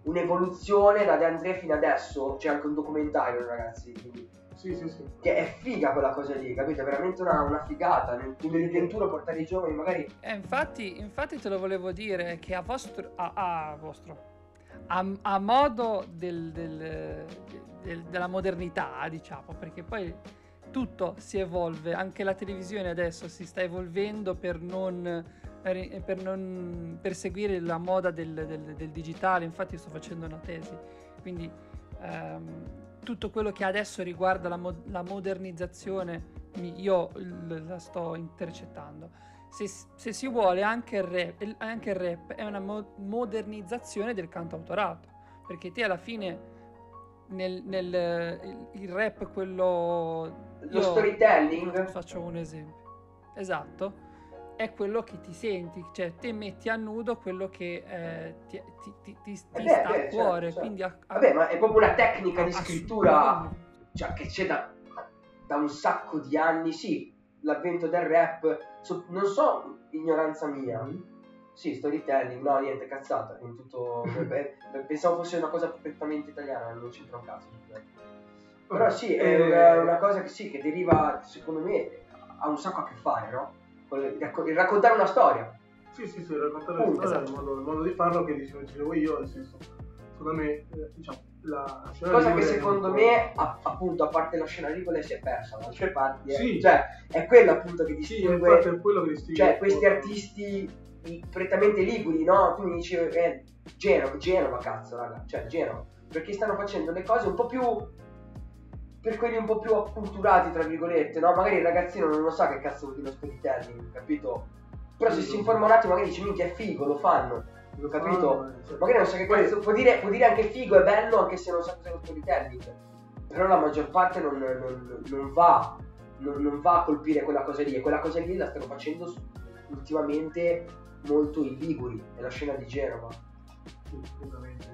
un'evoluzione da De André fino adesso, c'è anche un documentario ragazzi, quindi,
Sì, sì, sì.
che è figa quella cosa lì, capito? È veramente una, una figata, nel 2021 portare i giovani magari...
Eh, infatti, infatti te lo volevo dire che a vostro, a, a vostro, a, a modo del- del- del- della modernità, diciamo, perché poi tutto si evolve, anche la televisione adesso si sta evolvendo per non, per per non perseguire la moda del, del- del digitale, infatti sto facendo una tesi, quindi ehm, tutto quello che adesso riguarda la, mo- la modernizzazione mi- io l- la sto intercettando. Se, se si vuole anche il, rap, anche il rap è una mo- modernizzazione del cantautorato, perché te alla fine nel, nel- il, il rap quello...
Lo storytelling,
Faccio un esempio. Esatto. È quello che ti senti, cioè te metti a nudo quello che eh, ti, ti- ti- ti-
Eh beh,
sta
beh,
a cuore,
certo, certo.
a- a-
vabbè, ma è proprio una tecnica di scrittura cioè, che c'è da, da un sacco di anni, sì, l'avvento del rap, so- non so, ignoranza mia, sì, storytelling, no, niente, cazzata, in tutto, beh, <laughs> beh, pensavo fosse una cosa prettamente italiana, non c'entra un cazzo. Però sì, è
Eh,
una, una cosa che sì, che deriva, secondo me, ha un sacco a che fare, no? Il, racco- il raccontare una storia.
Sì, sì, sì, raccontare
Punto,
storia,
esatto.
il, modo, il modo di farlo che dicevo, dicevo io, nel senso, secondo me, eh, diciamo, la scena
Cosa che
è
secondo
un
me, a- appunto, a parte la scena rigola, si è persa da altre parti. eh.
Sì.
Cioè, è quello appunto che
Sì,
distingue
infatti è quello che distingue.
cioè questi artisti prettamente liguri, no? Tu mi dici eh, Genova, Genova cazzo, raga, cioè Genova, perché stanno facendo le cose un po' più per quelli un po' più acculturati, tra virgolette, no? Magari il ragazzino non lo sa che cazzo vuol dire lo storytelling, capito? Però se si informa un attimo magari dice minchia è figo, lo fanno.
lo
capito?
fanno, cioè-
Magari non sa che cazzo, può dire, può dire anche figo, è bello anche se non sa cos'è lo storytelling. Però la maggior parte non, non- non va, non, non va a colpire quella cosa lì, e quella cosa lì la stanno facendo ultimamente molto i Liguri, nella scena di Genova.
Sì, assolutamente, sì.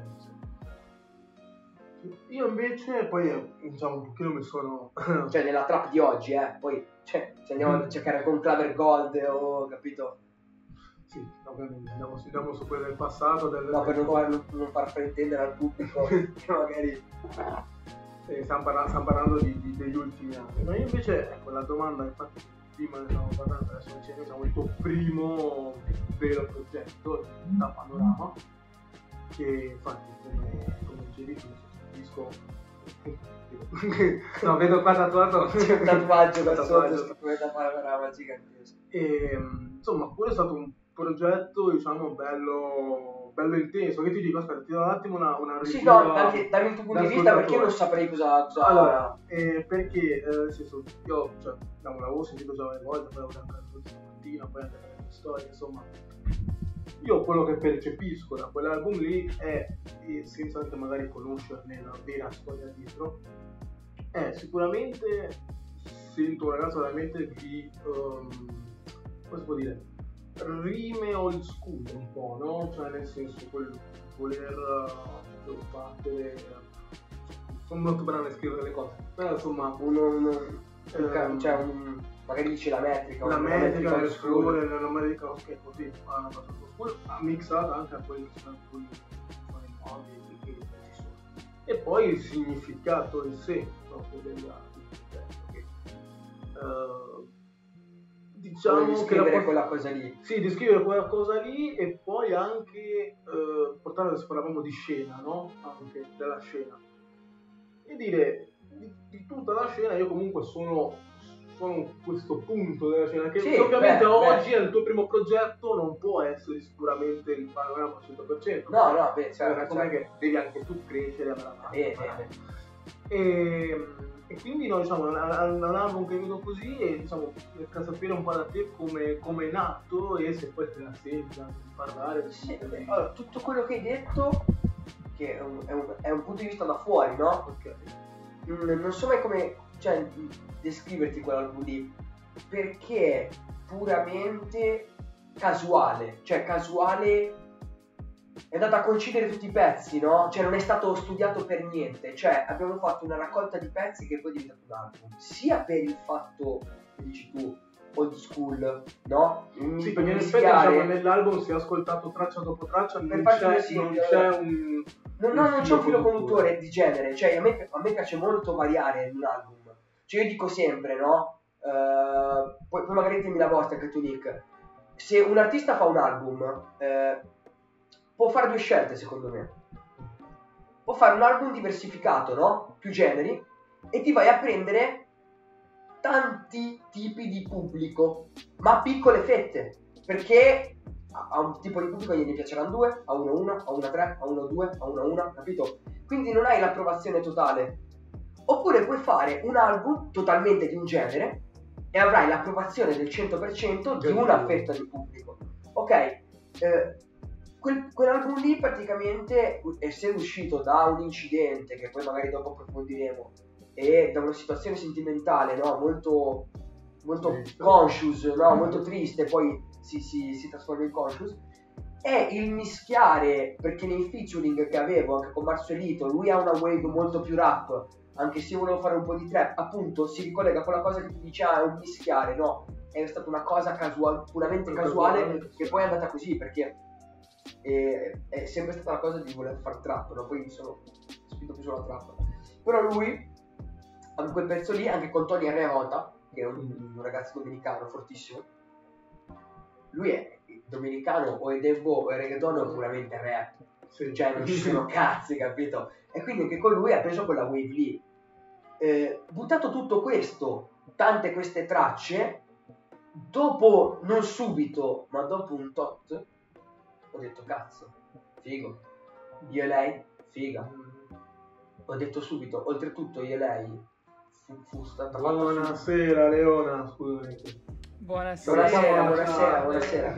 Io invece poi eh, diciamo un pochino mi sono <clears throat>
Cioè nella trap di oggi, eh. Poi, cioè, se andiamo a cercare con Claver Gold o capito?
sì, ovviamente andiamo, andiamo su quello del passato del,
No, per non far, non, non far fraintendere al pubblico <laughs> che magari.
eh, stiamo, parlando, stiamo parlando di- di- degli ultimi anni ma io invece ecco la domanda infatti prima ne stavamo parlando adesso dicevo diciamo il tuo primo vero progetto da panorama che infatti come, come dicevi tu sostituisco <laughs> no vedo qua tatuato
C'è un tatuaggio da <laughs>
Tatuaggio.
sotto, da panorama gigantesco.
E, insomma, pure è stato un progetto, diciamo, bello, bello intenso. Che ti dico, aspetta, ti do un attimo una, una
Sì, no, anche dammi il tuo punto di vista perché io non saprei cosa. cosa...
Allora, eh, perché, eh, nel senso, io, cioè, diciamo, l'avevo sentito già varie volte, poi l'avevo anche ascoltato stamattina, poi anche nelle mie storie, insomma. Io quello che percepisco da quell'album lì è, senza anche magari conoscerne la vera storia dietro, è sicuramente sento un ragazzo veramente di, ehm, come si può dire, rime old school un po', no? Cioè nel senso quel voler eh, battere sono molto bravo a scrivere le cose però insomma
Uno, uno- un
Eh,
cioè un- magari dice la metrica.
la metrica
school.
scuole nella metrica ok così ma mixata anche a quelli che sono i modi che ci sono e poi il significato in sé proprio della che eh, diciamo
Vuole
che la
descrivere
pos-
quella cosa lì.
Sì, descrivere quella cosa lì e poi anche eh, portare, adesso parlavamo di scena, no? Anche della scena. E dire di, di tutta la scena io comunque sono, sono questo punto della scena che
Sì,
ovviamente
beh,
oggi nel tuo primo progetto non può essere sicuramente il panorama al 100%.
No, no, beh,
Cioè,
certo, certo.
che devi anche tu crescere avanti.
Eh, eh.
E, e quindi no, diciamo, è un, album che vedo così e diciamo, di sapere un po' da te come come è nato e se poi te la senti parlare.
Sì, beh, allora, tutto quello che hai detto, che è un, è un- è un punto di vista da fuori, no?
Ok.
Mm, non so mai come cioè, descriverti quell'album lì, perché è puramente casuale, cioè casuale è andato a coincidere tutti i pezzi, no? Cioè non è stato studiato per niente, cioè abbiamo fatto una raccolta di pezzi che poi è diventato un album, sia per il fatto, che dici tu, old school, no? Un-
Sì, perché in effetti diciamo, nell'album si è ascoltato traccia dopo traccia, non c'è,
esempio,
non c'è un...
No, no, non c'è un filo
filo
conduttore di genere, cioè a me, a me piace molto variare in un album. Cioè io dico sempre, no? Eh, poi, poi magari dimmi la vostra anche tu Nick. Se un artista fa un album, eh, può fare due scelte secondo me. Può fare un album diversificato, no? Più generi, e ti vai a prendere tanti tipi di pubblico, ma piccole fette, perché a un tipo di pubblico gliene piaceranno due, a uno uno, a una tre, a uno due, a una una, capito? Quindi non hai l'approvazione totale. Oppure puoi fare un album totalmente di un genere e avrai l'approvazione del 100% di una fetta di pubblico. Ok, eh, quel- quell'album lì praticamente, essendo uscito da un incidente, che poi magari dopo approfondiremo, e da una situazione sentimentale no? molto, molto conscious, no? molto triste, poi si, si, si trasforma in conscious, è il mischiare, perché nei featuring che avevo anche con Marcelito, lui ha una wave molto più rap, anche se io volevo fare un po' di trap, appunto si ricollega a quella cosa che tu dici, ah, è un mischiare, no? È stata una cosa casuale, puramente casuale,
Casuale.
che poi è andata così, perché è, è sempre stata la cosa di voler fare trap, no? Poi mi sono spinto più sulla trap. Però lui, a quel pezzo lì, anche con Tony Arreota, che è un, un ragazzo dominicano fortissimo, lui è dominicano o è devo o è reggaeton o puramente rap
Sì.
cioè non ci sono <laughs> cazzi, capito? E quindi anche con lui ha preso quella wave lì. Eh, buttato tutto questo, tante queste tracce, dopo, non subito, ma dopo un tot, ho detto cazzo, figo. Io e lei, figa. Ho detto subito, oltretutto io e lei fu, fu stata fatta
Buonasera Leona, scusami.
Buonasera.
Buonasera, buonasera, buonasera.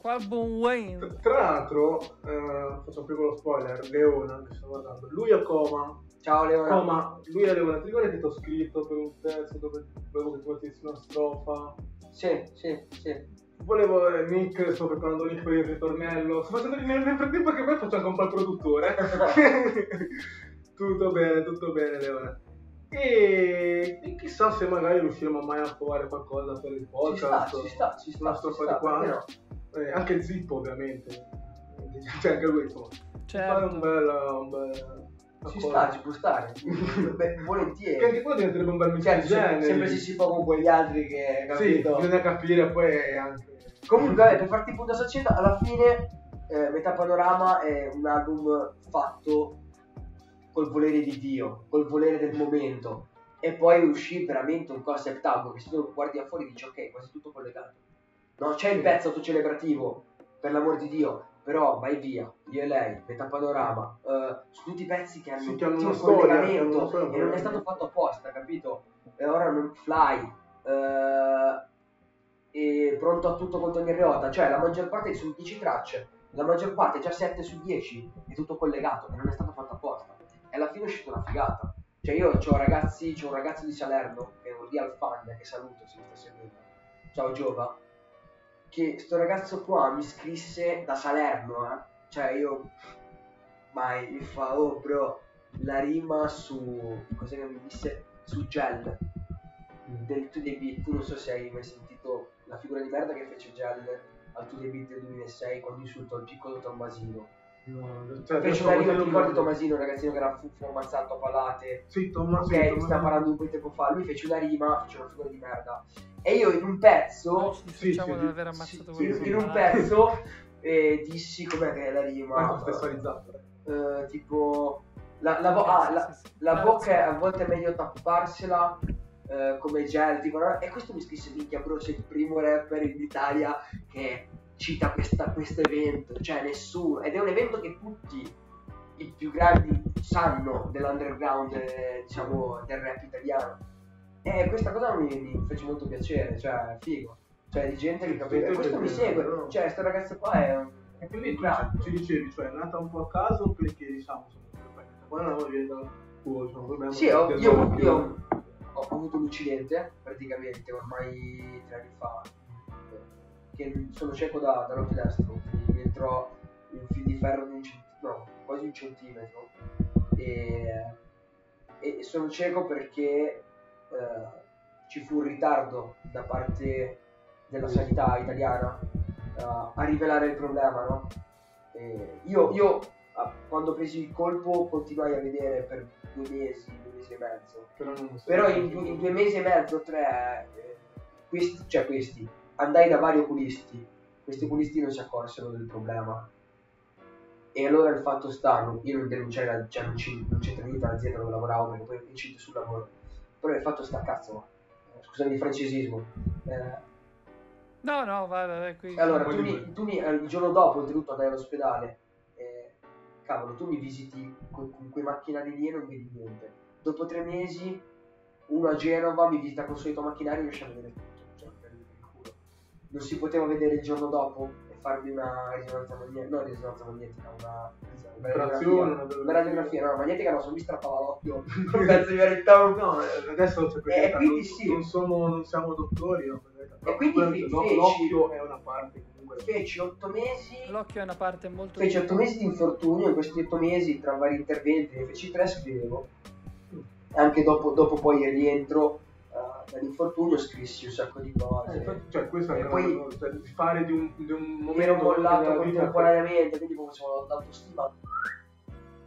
Qua buon Wayne.
Tra l'altro, eh, faccio un piccolo spoiler, Leona che sto guardando, lui è Coma,
Ciao Leona.
Coma, lui è Leona, ti ricordi che ti ho scritto per un pezzo dove volevo che tu mettessi una strofa?
Sì, sì, sì.
Volevo eh, Nick, sto preparando Nick per il ritornello, sto facendo nel, nel frattempo che poi faccio anche un po' il produttore. <laughs> <laughs> tutto bene, tutto bene Leona. E, e chissà se magari riusciremo mai a provare qualcosa per il
Ci sta,
podcast.
ci sta, ci sta.
Una
ci sta,
di qua.
perché no?
Eh, anche Zippo ovviamente. C'è anche lui insomma. Fare un
Certo.
bel, un bel
Ci sta, ci può stare. <laughs> Beh,
Che anche
volentieri.
quello diventerebbe un bel mix
Certo,
di
sempre, sempre si si fa con quegli altri che
Sì,
capito.
bisogna capire poi anche.
Comunque, vabbè, per farti punto saccetta, alla fine eh, Metà Panorama è un album fatto col volere di Dio, col volere del momento. E poi uscì veramente un concept album che se tu guardi da fuori dici ok, quasi tutto collegato. No, c'è il pezzo autocelebrativo, per l'amor di Dio, però vai via, io e lei, Metà Panorama, eh, sono tutti pezzi che hanno,
Sì, che hanno
un collegamento
storia,
e non è stato fatto apposta, capito? E ora non fly. eh, e pronto a tutto con Tony Reota, cioè la maggior parte sono 10 tracce, la maggior parte, già 7 su 10, è tutto collegato e non è stato fatto apposta. Alla fine è uscita una figata. Cioè io ho ragazzi, c'ho un ragazzo di Salerno, che è un real fan, che saluto se mi sta seguendo. Ciao Giova. che sto ragazzo qua mi scrisse da Salerno, eh. Cioè io mai mi fa, oh bro, la rima su cosa che mi disse su Gel del 2 Beat, tu non so se hai mai sentito la figura di merda che fece Gel al 2 Beat del 2006 quando insultò il piccolo Tommasino.
No, cioè,
Fece una rima,
non
ti ricordi. Tommasino, il ragazzino che era fuffo ammazzato a palate?
Sì, Tommaso.
Ok,
Tommaso-
stiamo parlando un po' di tempo fa, lui fece una rima, fece una figura di merda. E io in un pezzo
difacciamo
sì,
di
sì,
aver
sì,
ammazzato
sì,
qualcuno.
in un
eh.
pezzo eh, dissi com'è che è la
Ma è
rima
contestualizzato. eh.
Tipo la, la, vo- ah,
sì,
la-
sì, sì.
la bocca è- a volte è meglio tapparsela eh, come gel tipo, no? e questo mi scrisse minchia bro c'è il primo rapper in Italia che cita questa- questo evento cioè nessuno ed è un evento che tutti i più grandi sanno dell'underground eh, diciamo del rap italiano e questa cosa mi, mi fece molto piacere cioè figo cioè di gente che
Gente
questo mi segue
no.
cioè sto ragazzo qua è un
E quindi tu ci, dicevi, cioè è nata un po' a caso perché diciamo, poi non viene dal tuo, diciamo, problema.
Sì, ho- io, io ho avuto un incidente praticamente ormai tre anni fa, che sono cieco da, dall'occhio destro, mi entrò un fil di ferro di un no, quasi un centimetro, e, e sono cieco perché eh, ci fu un ritardo da parte della sanità italiana eh, a rivelare il problema, no? Io, io ah, quando presi il colpo continuai a vedere per due mesi, due mesi e mezzo.
Però,
Però in, due- in due mesi e mezzo, tre, eh, questi, cioè questi, andai da vari oculisti. Questi oculisti non si accorsero del problema. E allora il fatto sta, io non denunciai, la- cioè non, ci, non c'entra niente l'azienda dove lavoravo perché poi incide sul lavoro. Però il fatto sta, cazzo, eh, scusami il francesismo. Eh,
No, no, vai, vai, vai, qui.
allora, tu, mi, tu mi- eh, il giorno dopo, oltretutto, andai all'ospedale. eh, cavolo, tu mi visiti con, con quei macchinari lì e non vedi niente. Dopo tre mesi, uno a Genova mi visita con il solito macchinario e riesce a vedere tutto. Non si poteva vedere il giorno dopo e farmi una risonanza magnetica, no risonanza magnetica, una, una radiografia.
una
radiografia, no, magnetica no, sono mi strappava l'occhio. Pezzo <laughs> di verità.
No, eh, adesso c'è per
E
carità,
quindi
non,
sì.
non, sono, non siamo dottori, no, però
quindi
l'o-
feci-
l'occhio è una parte comunque.
Feci otto mesi.
L'occhio è una parte molto...
Feci otto mesi di infortunio, in questi otto mesi, tra vari interventi, ne feci tre, scrivevo. Anche dopo, dopo poi il rientro eh, dall'infortunio scrissi un sacco di
Eh,
cose.
infatti, cioè, questo è
poi-
una cioè, fare di un, di un momento
ero mollato contemporaneamente, quindi come facevo l'autostima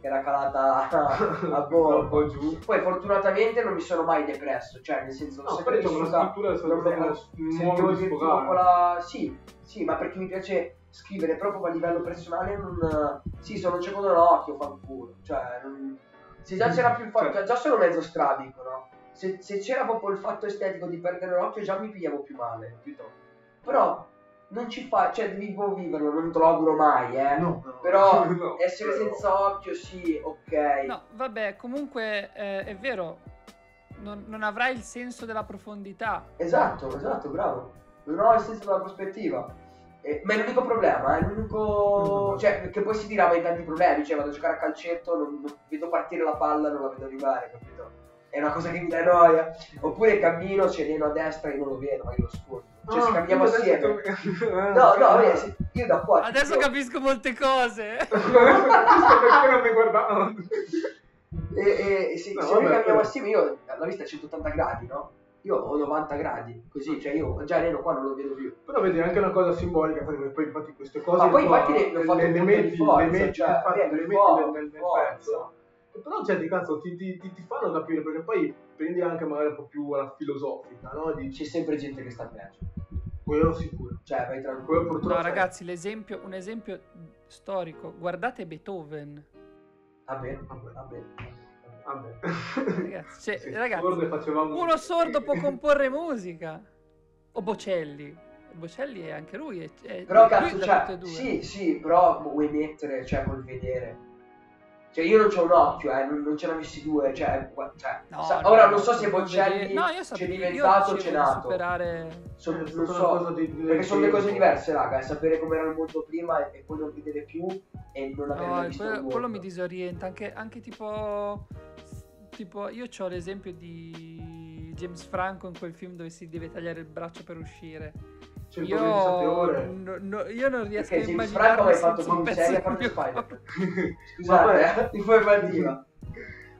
che era calata <laughs> a
po' <laughs>
bordo.
giù.
Poi fortunatamente non mi sono mai depresso, cioè nel senso
No,
ho
poi
sempre
diciamo, la
vissuta-
scrittura è
non me-
sempre un modo di sfogare.
Sì, sì, ma perché mi piace scrivere proprio a livello personale non... Sì, sono cieco da un occhio, fanculo. Cioè, non... se già c'era più fatto...
Cioè-
Già sono mezzo strabico, no? Se, se c'era proprio il fatto estetico di perdere l'occhio già mi pigliavo più male, capito? Però non ci fa... Cioè, devi proprio viverlo, non te lo auguro mai, eh.
No, no.
Però <laughs>
No,
essere
però-
senza occhio, sì, ok.
No, vabbè, comunque eh, è vero, non, non avrai il senso della profondità.
Esatto, esatto, bravo. Non ho il senso della prospettiva. Eh, ma è l'unico problema, è l'unico.
Mm.
Cioè, che poi si dirà in tanti problemi. Cioè, vado a giocare a calcetto, non, non vedo partire la palla, non la vedo arrivare, capito? È una cosa che mi dà noia. Oppure cammino, sereno a destra e non lo vedo, ma io lo scordo. Cioè, se
Ah,
camminiamo assieme. No, no, vedi, se- io da qua.
Adesso
io-
capisco molte cose. <laughs>
Perché non mi guardavo.
E, e- se,
No,
se noi camminiamo assieme, io la vista è 180 gradi, no? Io ho 90 gradi, così, cioè io già Reno qua non lo vedo più.
Però vedi è anche una cosa simbolica, perché poi infatti queste cose
Ma poi infatti ho fatto un punto di
metti,
forza,
le metti,
cioè,
le metti nel, nel pezzo. Però cioè, di cazzo, ti, ti, ti, ti fanno capire, perché poi prendi anche magari un po' più alla filosofica, no? Dici,
C'è sempre gente che sta peggio.
quello sicuro.
Cioè, vai tranquillo.
purtroppo-
No, ragazzi, l'esempio, un esempio storico. Guardate Beethoven.
Vabbè,
Vabbè.
vabbè.
Vabbè.
Ragazzi, cioè,
Sì,
ragazzi,
sordo facevamo-
uno sordo può comporre musica. O Bocelli. Bocelli è anche lui. È, è-
Però cazzo, cioè, sì, sì, però vuoi mettere, cioè, col vedere. Cioè, io non c'ho un occhio, eh, non, non ce ne avessi due, cioè, cioè,
No,
sa-
no,
ora
no,
non so se Bocelli
no,
c'è diventato o c'è nato.
superare...
So-
È
non so,
cosa di- di-
perché sono due cose diverse, raga, è sapere com'era il mondo prima e, e poi non vedere più e non avere
No,
visto
quello, quello mi disorienta. Anche, anche tipo. Tipo, io ho l'esempio di James Franco in quel film dove si deve tagliare il braccio per uscire.
127
Io,
ore.
no- no- io non riesco
Perché
a
James Franco
immaginarmi
ha fatto
un pezzo
serie a Spider-Man.
corpo.
Scusate, eh, informativa.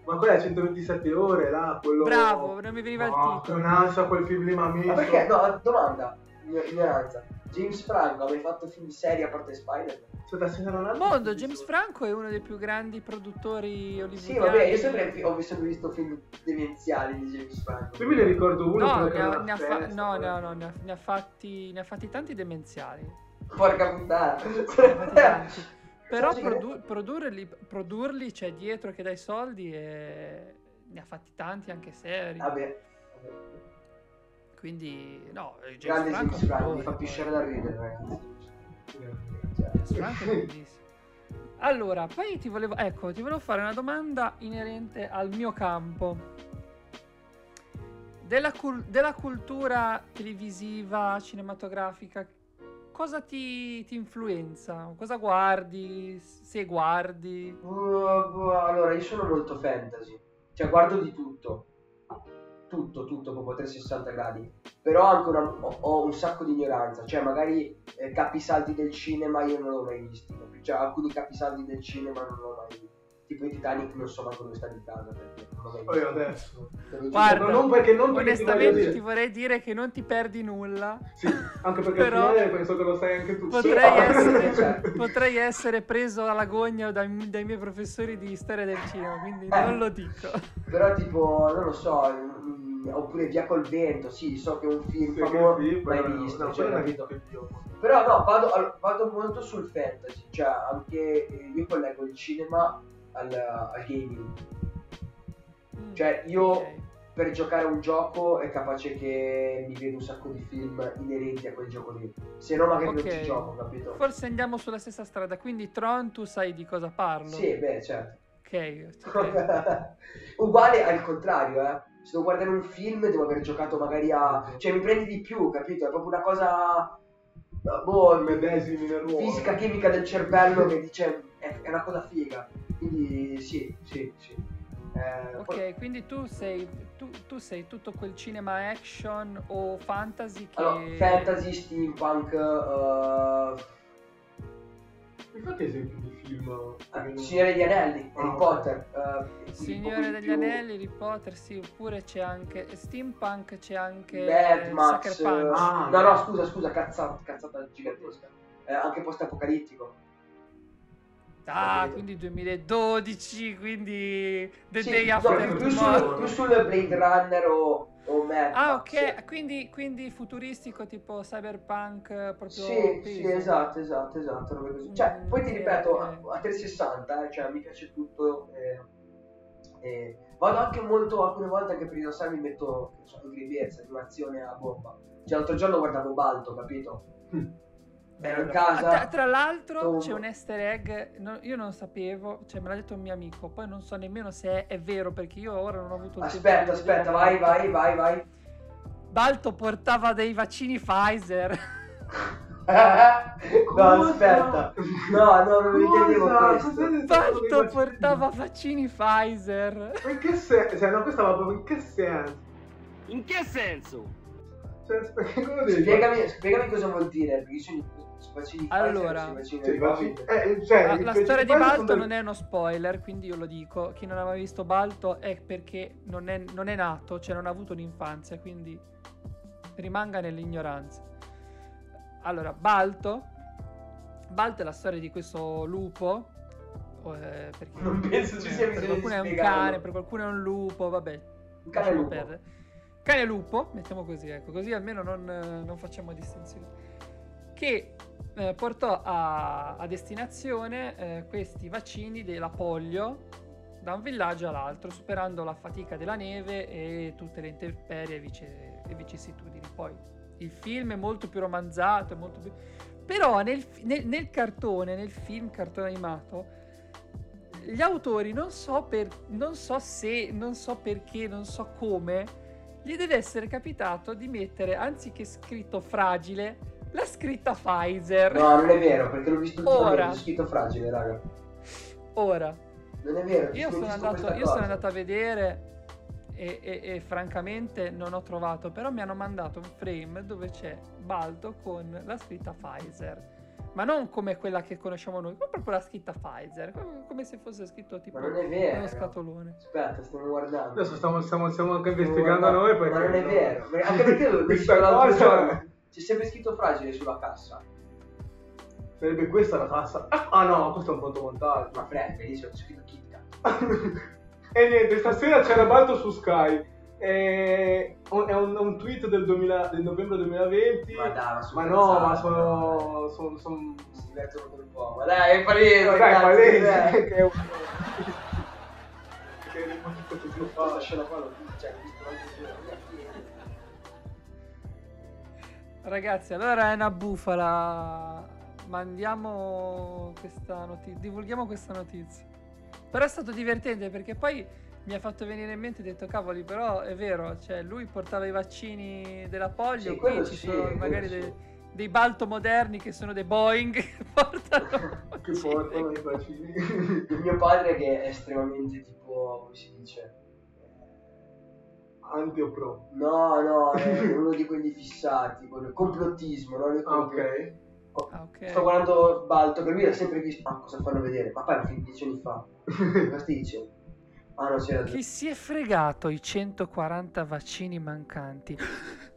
Ma quella è 127 ore, là, quello...
Bravo, non mi veniva il
No,
titolo.
che un'ansia quel film lì, ma mi
Ma perché? No, domanda, igno- ignoranza. James Franco ha mai fatto film seri a parte Spider-Man?
Ha-
Mondo, James Franco è uno dei più grandi produttori hollywoodiani.
Sì, vabbè, io sempre ho sempre visto film demenziali di James Franco.
Io me ne ricordo uno
No, ne ha, ne fa- no, no, no, ne ha, ne ha fatti, ne ha fatti tanti demenziali.
Porca puttana.
Però produ- produrli, produrli, cioè dietro che dai soldi e ne ha fatti tanti anche seri.
Vabbè.
Quindi, no, James
Grande
Franco,
James Franco, mi fa pisciare da ridere, ragazzi.
Franco è bellissimo. Allora, poi ti volevo, ecco, ti volevo fare una domanda inerente al mio campo. Della, cul- della cultura televisiva, cinematografica, cosa ti, ti influenza? Cosa guardi? Se guardi?
Uh, allora, io sono molto fantasy. Cioè, guardo di tutto. Tutto, tutto, proprio 360 gradi. Però anche una- ho, ho un sacco di ignoranza. Cioè, magari eh, capisaldi del cinema io non l'ho mai capi- Cioè, alcuni capisaldi del cinema non l'ho mai visti. Tipo i Titanic non so manco dove sta in casa perché non visto.
adesso.
Guarda,
non perché non perché ti
Onestamente
dire.
ti vorrei dire che non ti perdi nulla.
Sì, anche perché
Però-
penso che lo sai anche tu.
Potrei essere, <laughs>
certo.
potrei essere preso alla gogna dai, dai miei professori di storia del cinema, quindi non lo dico.
Però tipo, non lo so, mm, oppure Via col vento, sì, so che è un film
Sì,
famoso,
sì,
mai
però-
visto,
no,
cioè, capito?
io.
Però no, vado, vado molto sul fantasy, cioè anche eh, io collego il cinema al, al gaming.
Mm,
Cioè, io-
ok.
Per giocare a un gioco è capace che mi vedo un sacco di film inerenti a quel gioco lì. Se no magari non
Ok.
ci gioco, capito?
Forse andiamo sulla stessa strada, quindi Tron tu sai di cosa parlo?
Sì, beh, certo.
Ok, ok. <laughs>
Uguale al contrario, eh. Se devo guardare un film devo aver giocato magari a... Cioè mi prendi di più, capito? È proprio una cosa... Boh,
Medesimi nel ruolo.
fisica chimica del cervello che dice è una cosa figa. Quindi sì, sì, sì. Eh, poi-
Ok, quindi tu sei, tu, tu sei tutto quel cinema action o fantasy che...
Allora, fantasy, steampunk, eh,
Infatti esempi di film.
eh, Signore degli Anelli,
Ah,
Harry. Potter. eh,
Signore degli
più-
Anelli, Harry Potter, sì, oppure c'è anche steampunk, c'è anche
Mad Max.
Sucker Punch.
Ah,
no, no, scusa, scusa, cazzata, cazzata gigantesca. Eh, anche post-apocalittico.
Ah, quindi 2012, quindi The
Sì,
Day
no,
After
più, più
Tomorrow.
sul, più sul Blade Runner o, o Mad
Ah, ok, quindi, quindi futuristico tipo cyberpunk eh, proprio
Sì,
peso.
sì, esatto, esatto, esatto. Cioè,
Mm,
poi ti ripeto,
ok.
a, a 360, eh, cioè, mi piace tutto. eh, eh, vado anche molto, alcune volte anche per rilassarmi, metto, che ne so, animazione a bomba. Cioè, l'altro giorno guardavo Balto, capito? Ero in casa.
Tra, tra l'altro
Tom-
c'è un easter egg, no- io non sapevo, cioè me l'ha detto un mio amico, poi non so nemmeno se è, è vero perché io ora non ho avuto il tempo
Aspetta, aspetta, vai, vai, vai, vai.
Balto portava dei vaccini Pfizer. <laughs>
no, aspetta. No, no, non intendevo
Cosa?
questo.
Balto portava vaccini Pfizer.
Ma in che senso? Cioè, no, questa va proprio in che senso?
In che senso?
Cioè,
Spiegami, spiegami cosa vuol dire, perché sono vaccini
Allora.
vaccini
Cioè, vaccini- eh, cioè,
la storia di Balto
sono
non è uno spoiler, quindi io lo dico. Chi non aveva visto Balto è perché non è, non è nato, cioè non ha avuto un'infanzia, quindi rimanga nell'ignoranza. Allora, Balto. Balto è la storia di questo lupo. eh, perché
Non penso ci sia
per
bisogno
qualcuno
di
è un
spiegarlo.
cane, per qualcuno è un lupo, vabbè.
Cane lupo.
perdere. Cane lupo, mettiamo così, ecco, così almeno non, non facciamo distinzioni. Che eh, portò a, a destinazione eh, questi vaccini della polio da un villaggio all'altro, superando la fatica della neve e tutte le intemperie e, vice- vicissitudini. Poi il film è molto più romanzato, molto più... però nel, nel- nel cartone, nel film cartone animato, gli autori non so, per, non so se, non so perché, non so come, gli deve essere capitato di mettere, anziché scritto fragile, la scritta Pfizer.
No, non è vero, perché l'ho visto
Ora.
è scritto fragile, raga.
Ora,
Non è vero,
io sono,
visto
andato, io sono andato a vedere e, e- e francamente non ho trovato, però mi hanno mandato un frame dove c'è Balto con la scritta Pfizer. Ma non come quella che conosciamo noi, ma proprio la scritta Pfizer, come, come se fosse scritto tipo
Ma non è vero.
uno scatolone.
Aspetta, stiamo guardando.
Adesso stiamo, stiamo, stiamo anche
Stiamo
investigando noi
guardando,
perché...
Ma non è vero. Anche perché lo
Questa
dicevo l'altro
cosa-
giorno. C'è sempre scritto fragile sulla cassa.
Sarebbe questa la tassa. Ah no, questo è un fotomontaggio.
Ma frega, lì c'è scritto KitKat. <laughs>
e niente, stasera c'era Balto su Sky. È un, è un tweet del, 2000 del novembre 2020.
Ma dai, ma sono
Ma no, ma sono. sono, sono...
Si divertono per un po'. Ma dai, è palese.
Dai,
cazzo,
palese, che è un. che è un po' <laughs> più
Questa
facile.
scena qua l'ho vista, cioè, ho visto l'altro giorno.
Ragazzi, allora è una bufala. Mandiamo questa notizia, divulghiamo questa notizia. Però è stato divertente perché poi mi ha fatto venire in mente, ho detto cavoli, però è vero, cioè lui portava i vaccini della polio,
Sì,
qui ci
sì,
sono magari
sì.
dei, dei balto moderni che sono dei Boeing che <laughs> portano
Che
vaccini.
portano i bacini. <laughs>
Il mio padre che è estremamente tipo, come si dice?
Anti o pro.
No, no, è uno di quelli fissati, quello- complottismo, no? Io
Ah,
quello
ok.
che-
Ah, ok.
Sto guardando Balto, che lui ha sempre visto. Ma cosa fanno vedere? Ma poi fin dieci anni fa. <laughs> Cosa? Ah no, c'era
Chi si è fregato i 140 vaccini mancanti?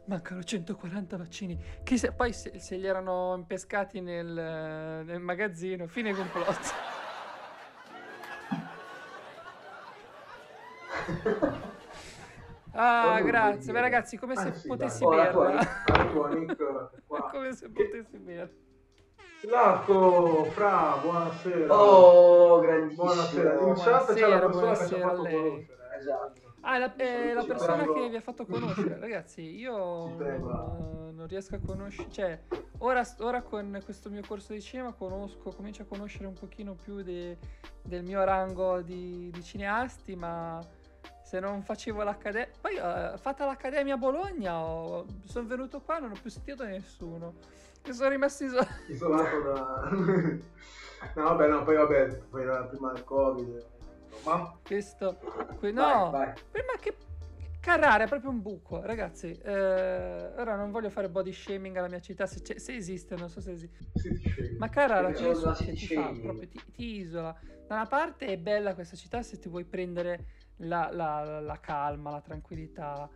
Mancano 140 vaccini. Chi se- poi se, se li erano impescati nel, nel magazzino, fine complotto. <laughs> Ah, grazie. Beh, ragazzi, come se
Ah, sì,
potessi berla. <laughs> Come se potessi berla.
Lasco, Fra, buonasera.
Oh, grandissimo.
Buonasera. In chat c'è la
Buonasera,
persona che ci ha
buonasera
fatto
a lei.
conoscere. eh.
Esatto.
Ah, la, eh, la persona
prego.
che vi ha fatto conoscere, ragazzi, io non, non riesco a conoscere, cioè, ora, ora con questo mio corso di cinema conosco, comincio a conoscere un pochino più de- del mio rango di, di cineasti, ma se non facevo l'accademia, poi eh, fatta l'accademia a Bologna, ho- sono venuto qua, non ho più sentito nessuno, mi sono rimasto isolato.
Isolato da... <laughs> no, vabbè, no, poi vabbè, poi era prima del Covid. Ma
Questo, que-
Vai,
no,
vai.
Prima che Carrara è proprio un buco, ragazzi. eh, ora non voglio fare body shaming alla mia città, se, c'è- se esiste, non so se esiste. Ma Carrara risucchia,
city
ti fa proprio, ti, ti isola. Da una parte è bella questa città se ti vuoi prendere la, la- la calma, la tranquillità.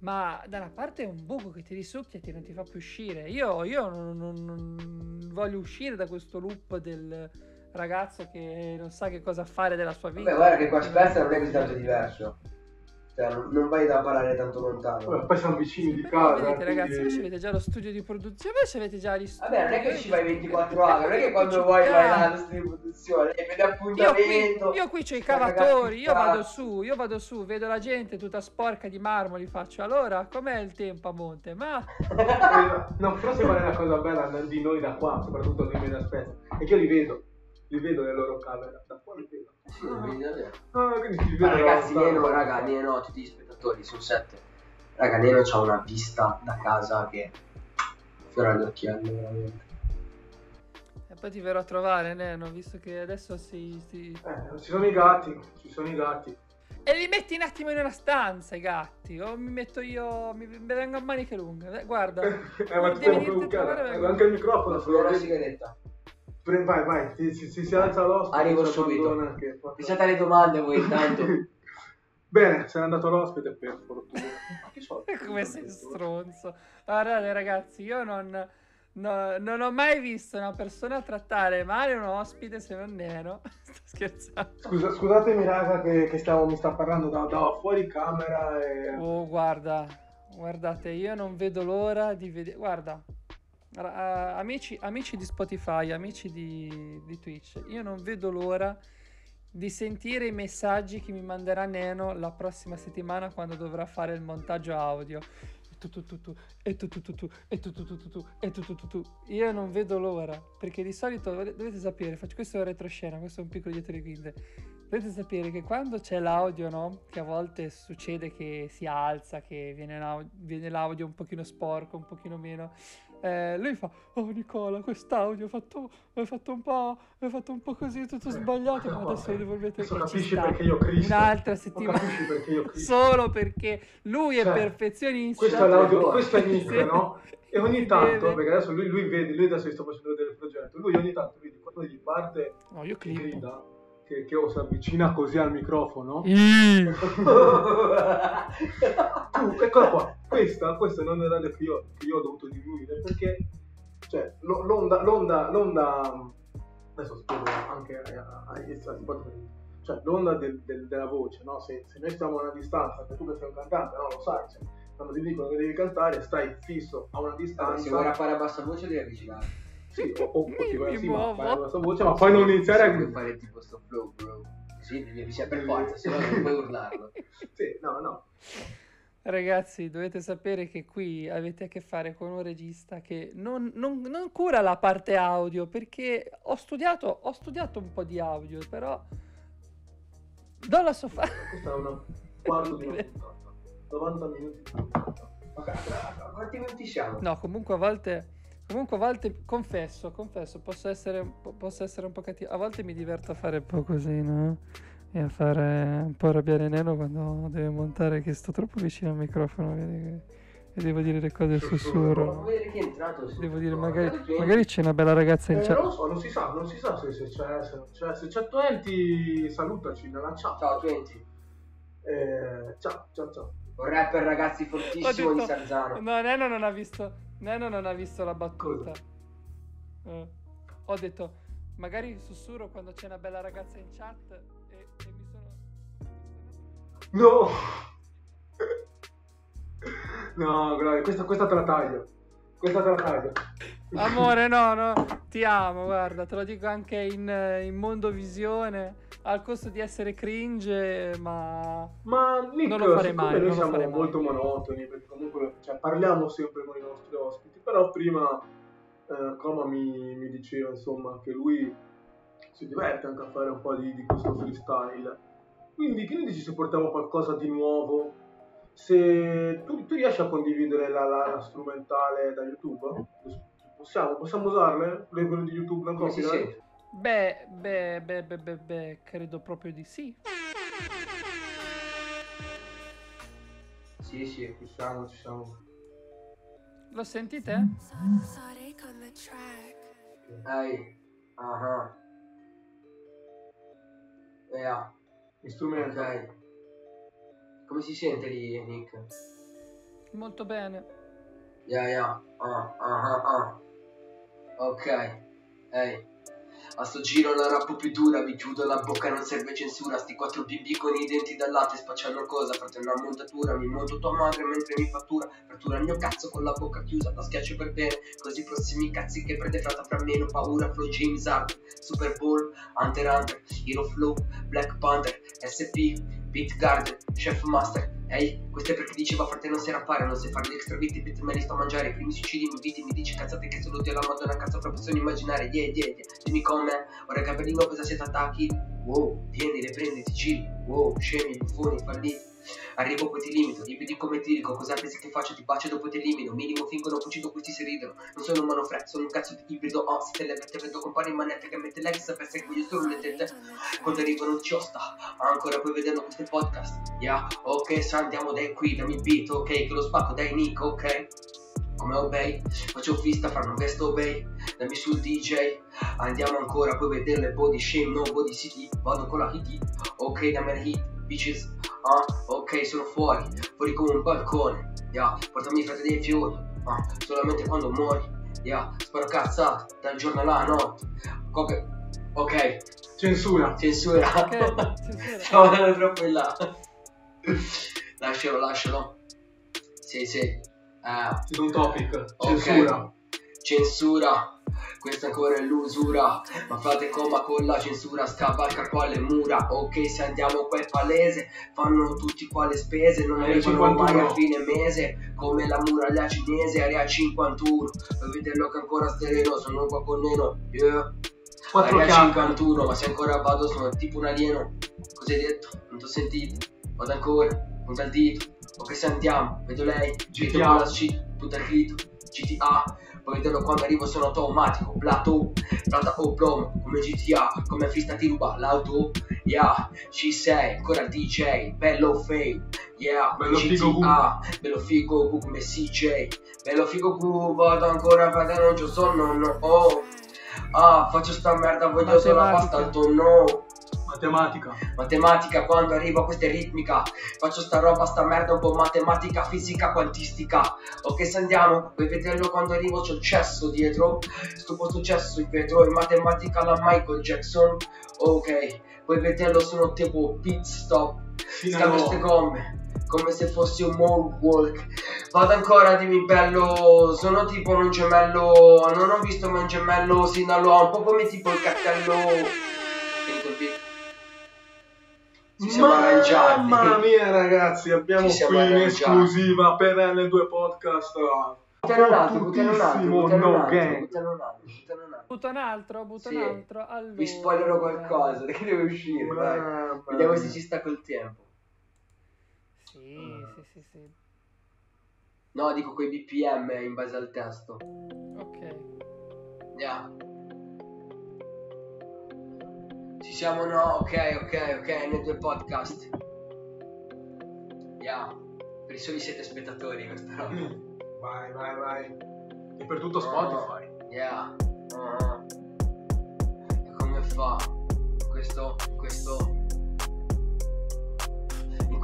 Ma da una parte è un buco che ti risucchia e ti non ti fa più uscire. Io, io non, non- non voglio uscire da questo loop del ragazzo che non sa che cosa fare della sua vita.
Vabbè, guarda che qua Spezia non è così tanto diverso. Cioè, non, vai da parare tanto lontano.
Vabbè, poi siamo vicini di casa.
vedete
quindi-
ragazzi, voi avete già lo studio di produzione, voi avete già gli studi.
Vabbè, non è che ci vai 24 ore, non è che quando vuoi vai allo studio di produzione, eh, vedi
Io
appuntamento.
qui, io qui c'ho i cavatori, io vado su, io vado su, vedo la gente tutta sporca di marmoli, faccio allora com'è il tempo a monte? Ma <laughs>
No, però se vale la cosa bella di noi da qua, soprattutto di me da Spezia, è che io li vedo, li vedo le loro camere, da qua li vedo.
Sì, lo vedi davvero.
No, quindi
Ma
vedo
ragazzi. Neno, raga, Neno, tutti gli spettatori, sono sette. Raga, Neno c'ha una vista da casa che fiora agli occhiali, veramente.
e poi ti verrò a trovare, Neno, visto che adesso si, si-
Eh, ci sono i gatti, ci sono i gatti.
E li metti un attimo in una stanza i gatti, o mi metto io, mi, mi vengo a maniche lunghe, Eh, guarda. <laughs>
Eh, ma ti
Devi a trovare,
Eh, anche il microfono, vedi.
sigaretta.
Pre- Vai, vai, si, si, si alza l'ospite.
Arrivo subito.
Che...
Iniziate le domande voi intanto. <laughs>
Bene, se n'è andato l'ospite per fortuna. Ma che soldi? <laughs>
Come sei stronzo. Guardate ragazzi, io non, no- non ho mai visto una persona trattare male un ospite se non Neno. <laughs> Sto scherzando.
Scusa, scusatemi raga che, che stavo, mi sta parlando da, da fuori camera e...
Oh, guarda, guardate, io non vedo l'ora di vedere. Guarda, ra- eh, amici, amici di Spotify, amici di, di Twitch, io non vedo l'ora di sentire i messaggi che mi manderà Neno la prossima settimana quando dovrà fare il montaggio audio. E tu tu tu e tu tu tu e tu tu tu tu tu, e tu. Io non vedo l'ora, perché di solito dovete sapere, faccio questo è un retroscena, questo è un piccolo dietro le quinte. Dovete sapere che quando c'è l'audio, no? Che a volte succede che si alza, che viene, l'au- viene l'audio un pochino sporco, un pochino meno. Eh, lui fa, oh Nicola, quest'audio fatto, ho fatto un po', ho fatto un po' così, tutto sbagliato, ma adesso lo devo rimettere
Adesso
e ci
capisci
sta.
perché io Cristo.
Un'altra settimana.
capisci perché io Cristo. <laughs>
Solo perché lui è
Cioè,
perfezionista.
Questo è l'audio, questo è Nick, no? E ogni tanto, perché adesso lui, lui vede, lui adesso sto facendo vedere il progetto, lui ogni tanto vedi quando gli parte
No, io clippo.
grida, che, che o si avvicina così al microfono.
Ih. <laughs>
tu, eccola qua, questa, questa non è l'audio che io, che io ho dovuto diminuire perché, cioè, lo- l'onda, l'onda, l'onda, adesso spiego anche ai- ai ascoltatori, cioè, l'onda del- del- della voce, no? Se, se noi stiamo a una distanza, che tu che sei un cantante, no, lo sai, cioè, quando ti dicono che devi cantare, stai fisso a una distanza.
Se vuoi rappare a bassa voce devi avvicinare.
Sì, o, o, ti vai sì, ma la tua voce, ma poi non iniziare a...
fare tipo sto flow, bro. Sì, devi avvicinare per forza, se no non puoi urlarlo.
Sì, no, no.
Ragazzi, dovete sapere che qui avete a che fare con un regista che non, non- non cura la parte audio perché ho studiato, ho studiato un po' di audio, però do la sua fa-
Questa è una quarto <laughs> di una puntata. 90 minuti di puntata.
Ok, a quanti minuti siamo?
No, comunque a volte, comunque a volte confesso, confesso, posso essere, po- posso essere un po' cattivo. A volte mi diverto a fare un po' così, no? E a fare un po' arrabbiare Neno quando deve montare che sto troppo vicino al microfono, e devo dire le cose a
Fammi
sussurro.
vedere chi è entrato. se-
Devo dire, magari, magari c'è una bella ragazza in
Eh,
chat.
non lo so, non si sa, non si sa se, se c'è, se c'è. Se c'è Twenty, salutaci nella chat.
Ciao, Twenty.
Eh, ciao, ciao, ciao.
Un rapper ragazzi fortissimo di
detto-
Sarzano.
No, Neno non ha visto, Neno non ha visto la battuta. Eh. Ho detto, magari sussurro quando c'è una bella ragazza in chat.
No! No, guarda, questa, questa te la taglio. Questa te la taglio.
Amore, no, no, ti amo, guarda, te lo dico anche in, eh, in mondovisione, al costo di essere cringe, ma...
Ma Nick,
Non lo farei mai,
noi siamo
farei mai.
molto monotoni, perché comunque cioè, parliamo sempre con i nostri ospiti, però prima eh, Coma mi, mi diceva insomma che lui si diverte anche a fare un po' di, di questo freestyle. Quindi che ne dici se portiamo qualcosa di nuovo? Se tu, tu riesci a condividere la, la- la strumentale da YouTube? Possiamo, possiamo usarle? Le quelle di YouTube
si
copyright?
sente?
Beh, beh, beh, beh, beh, beh, credo proprio di sì.
Sì, sì.
Ci siamo, ci siamo.
Lo sentite?
Ehi. Ah. Yeah.
Strumento.
Ok. Come si sente lì, Nick?
Molto bene.
Yeah, yeah. Ah, ah, ah, ah. Ok. Ehi. A sto giro la rappo più dura, vi chiudo la bocca, non serve censura. Sti quattro bimbi con i denti da latte spacciano cosa, fratello una montatura. Mi monto tua madre mentre mi fattura. Fattura il mio cazzo con la bocca chiusa, la schiaccio per bene. Così prossimi cazzi che prende frata fra meno. Paura, flow James Hart, Super Bowl, Hunter Hunter, Hero Flow, Black Panther, SP, Beat Garden, Chef Master. Ehi, questo è perché diceva frate non sai rappare, non sai fare gli extra beat, beat me li sto a mangiare, i primi suicidi mi viti, mi dici cazzate che saluti alla madonna, cazzo proprio sono immaginare, yeah yeah yeah, dimmi come, ora Gabellino cosa siete attacchi? Wow, vieni, le prendi, ti giri, wow, scemi, buffoni, falliti. Arrivo poi ti limito, ripeti come ti dico, cosa pensi che faccio? Ti bacio dopo ti elimino, minimo fingono cucito questi si ridono, non sono un manofre, sono un cazzo di ibrido, oh, se te le mette vedo compare in manette che mette l'ex, sapesse che voglio solo le tette, quando arrivano ci sta ancora puoi vedere questi podcast. Yeah ok sa andiamo dai qui dammi il beat ok che lo spacco dai Nick ok. Come obey faccio fista fra un vesto obey dammi sul DJ andiamo ancora puoi vedere le body shame no body city vado con la hit ok dammi la hit bitches ah ok sono fuori fuori come un balcone yeah portami frate dei fiori ah solamente quando muori yeah sparo cazzate dal giorno alla notte ok ok
Censura.
censura
Ok, <laughs> censura.
Stiamo andando troppo in là. lascialo, lascialo. Sì, sì.
Ci sono un topic. Censura.
censura. Questa ancora è l'usura. Ma frate coma con la censura scavalca qua le mura. Ok, se andiamo qua è palese. Fanno tutti qua le spese. Non arrivano mai
51.
a fine mese. Come la muraglia cinese, area 51. Per vederlo che ancora sereno. Sono qua con Neno. Yeah.
Quattro
Area
chiacchiere.
51, ma se ancora vado sono tipo un alieno. Cosa hai detto? Non t'ho sentito. Vado ancora, punta il dito. Ok se andiamo, vedo lei, vedo con la shit, punta il dito. GTA Poi vederlo quando arrivo sono automatico Plato, plata o plomo Come GTA, come fista ti ruba l'auto Yeah, ci sei, ancora il DJ Bello fame, yeah
Bello
GTA,
figo Q.
Bello figo Q come CJ Bello figo Q, vado ancora frate non c'ho sonno, no oh. Ah, faccio sta merda, voglio solo la pasta al tonno
Matematica.
Matematica quando arrivo a questa è ritmica Faccio sta roba, sta merda un po' matematica, fisica, quantistica. Ok se andiamo, puoi vederlo quando arrivo? C'ho il cesso dietro Stupo successo in vetro, in matematica la Michael Jackson. Ok, puoi vederlo? Sono tipo pit stop. Scambio ste gomme come se fossi un moonwalk. Vado ancora, dimmi bello Sono tipo un gemello Non ho visto mai un gemello Sinaloa Un po' come tipo il cartello Finito il beat Ci siamo arrangiati
Mamma mia ragazzi, abbiamo
Ci
qui in esclusiva per L2 Podcast.
Buttane un altro, buttane un altro, buttane un
no
altro,
gang.
buttane un altro, un altro.
Butta un altro, butta
Sì.
un altro. Allora.
Vi spoilerò qualcosa, che deve uscire, vai.
Mamma
Vediamo
mia.
se ci sta col tempo.
Sì, sì, sì, sì.
No, dico quei BPM in base al testo.
Ok.
Yeah. Ci siamo no? Ok, ok, ok, nei due podcast. Yeah. Per i soli siete spettatori questa roba.
Vai, vai, vai. E per tutto Spotify.
Yeah. Ah. E come fa? Questo, questo.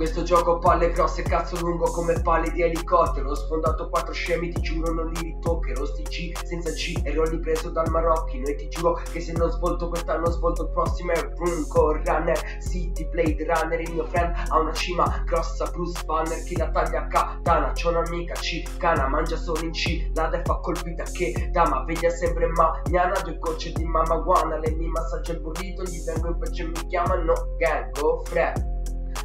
Questo gioco palle grosse cazzo lungo come palle di elicottero. Ho sfondato quattro scemi ti giuro non li ritoccherò. Sti G senza G ero ripreso dal marocchino E ti giuro che se non svolto quest'anno svolto il prossimo è Brunco Runner City Blade Runner Il mio friend ha una cima grossa Bruce Banner chi la taglia a katana C'ho un'amica C cana mangia solo in C La defa colpita che dama. Veglia sempre magnana Due gocce di mamma guana Lei mi massaggia il burrito Gli vengo in pace e mi chiamano gang go fred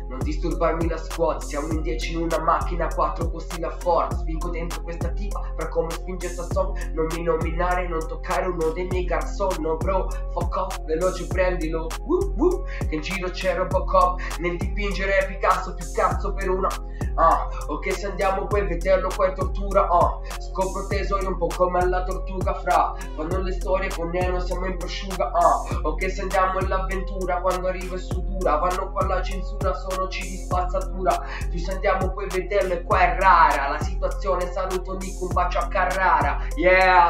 non disturbarmi la squad, siamo in 10 in una macchina, 4 posti la Ford Spingo dentro questa tipa, fra come spinge sta song Non mi nominare, non toccare uno dei miei garçon No bro, fuck off, veloce prendilo. Woo, woo. Che in giro c'è Robocop. Nel dipingere Picasso più cazzo per una. Ah, ok se andiamo poi vederlo qua è tortura. Ah, scopro tesori un po' come alla tortuga fra. Quando le storie con Neno siamo in prosciuga. Ah, ok se andiamo all'avventura Quando arriva è sudura. Vanno qua alla censura sono ci di spazzatura. Più se andiamo poi e qua è rara La situazione. Saluto Nico un bacio a Carrara. Yeah,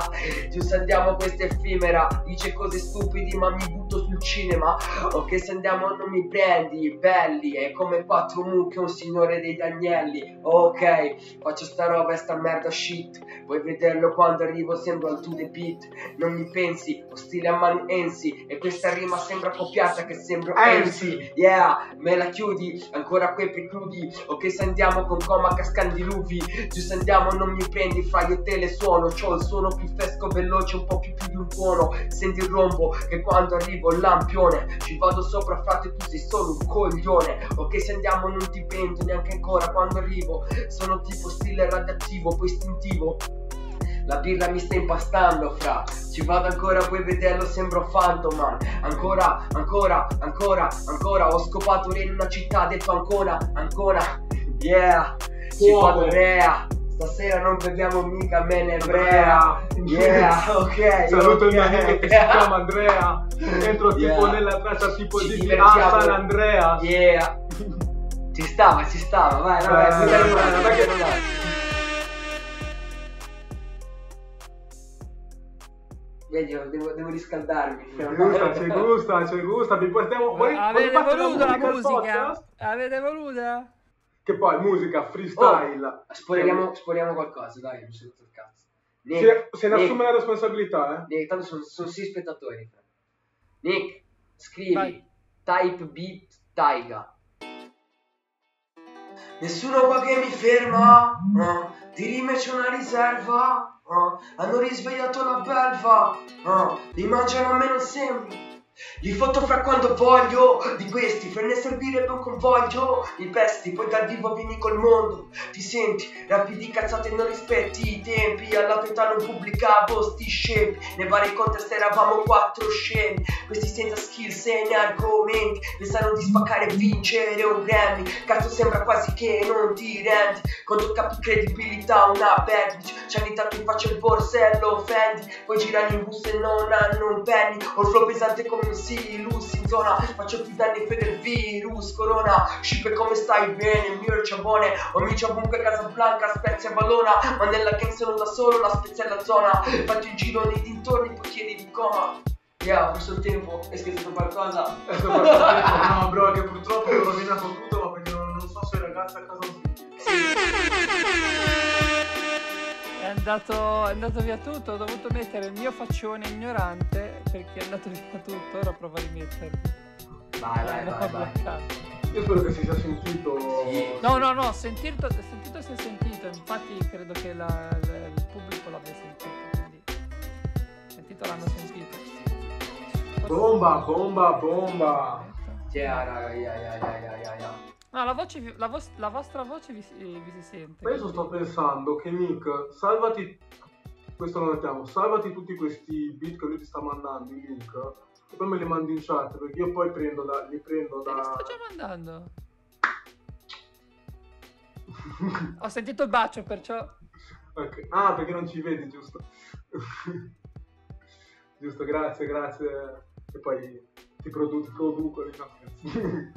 più se andiamo questa effimera. Dice cose stupidi ma mi butto sul cinema. Ok se andiamo non mi prendi Belli, è come quattro mucche Un signore dei Danielli. Ok, faccio sta roba e sta merda shit. Puoi vederlo quando arrivo sembro al to the beat Non mi pensi, ho stile a Manu Ensi E questa rima sembra copiata che sembro Ensi Yeah, me la chiudi, ancora quei precludi Ok se andiamo con coma cascandiluvi Giù se andiamo non mi prendi fra io te le suono. C'ho il suono più fresco, veloce, un po' più più di un tuono. Senti il rombo che quando arrivo lampione Ci vado sopra frate tu sei solo un coglione. Ok se andiamo non ti pento neanche ancora quando arrivo. Sono tipo stile radioattivo, poi istintivo la birra mi sta impastando fra Ci vado ancora puoi vederlo sembro Phantoman Ancora, ancora, ancora, ancora Ho scopato in una città detto ancora, ancora Yeah Ci vado rea Stasera non beviamo mica menebrea Yeah, ok
Saluto il mio amico che si chiama Andrea. Entro tipo
Yeah.
nella traccia tipo
Ci
di ah, San Andrea.
Yeah Ci stava, ci stava, vai, vai,
Eh,
vai, buttalo un altro,
vai che-
Vedi, devo, devo riscaldarmi.
Ci gusta, ci gusta, ci gusta. Vi portiamo. vuoi- vuoi
Avete voluto la musica?
podcast?
Avete voluta?
Che poi musica freestyle.
Spoileriamo, spoileriamo qualcosa, dai, mi sono il cazzo. Nick,
Se, se ne
Nick,
assume la responsabilità, eh.
Nick, tanto sono, sono sei spettatori. Nick, scrivi
Vai.
type beat taiga. Nessuno qua che mi ferma, ah, di rime c'è una riserva, hanno risvegliato la belva, mi mangiano a me non Li fra quando voglio, di questi per ne servirebbe un convoglio. I pesti, poi dal vivo vieni col mondo. Ti senti, rapidi cazzate non rispetti i tempi. Alla tua età non pubblicavo sti scempi. Nei vari contest eravamo quattro scemi. Questi senza skill, segni, argomenti. Pensano di spaccare e vincere un Grammy. Cazzo sembra quasi che non ti rendi. Quando capi credibilità una bad bitch. Ci hanno dato in faccia il borsello Fendi. Poi girano in bus e non hanno un penny. Ho il flow pesante come un silus in zona Faccio più danni per il virus Corona. Scippe come stai bene? Il mio ciabone Amici ovunque Casablanca Spezia Ballona Ma nella gang sono da solo La spezia è la zona. Faccio in giro nei dintorni Poi chiedi di coma. Yeah, questo il tempo È scritto qualcosa
no, bro, che purtroppo ho rovinato tutto, ma perché non, non so se i ragazzi a casa
È andato, è andato via tutto, ho dovuto mettere il mio faccione ignorante perché è andato via tutto, ora provo a rimetterlo.
Vai vai vai vai.
Io spero che si sia sentito.
Sì.
No, no, no, sentito, sentito si è sentito, infatti credo che la- la- il pubblico l'abbia sentito, quindi sentito l'hanno sentito. Forse-
Bomba, bomba, bomba.
Yeah, raga, yeah, yeah, yeah.
No, la, voce la, vos- la vostra voce vi, si- vi si sente.
Io sto pensando che Nick, salvati. Questo lo mettiamo, salvati tutti questi beat che lui ti sta mandando in link. E poi me li mandi in chat perché io poi prendo da, li prendo
Te li
da.
sto già mandando. <laughs> Ho sentito il bacio, perciò...
Ok. Ah, perché non ci vedi, giusto? <laughs> giusto, grazie, grazie. E poi ti, produ- produco le <laughs> cose.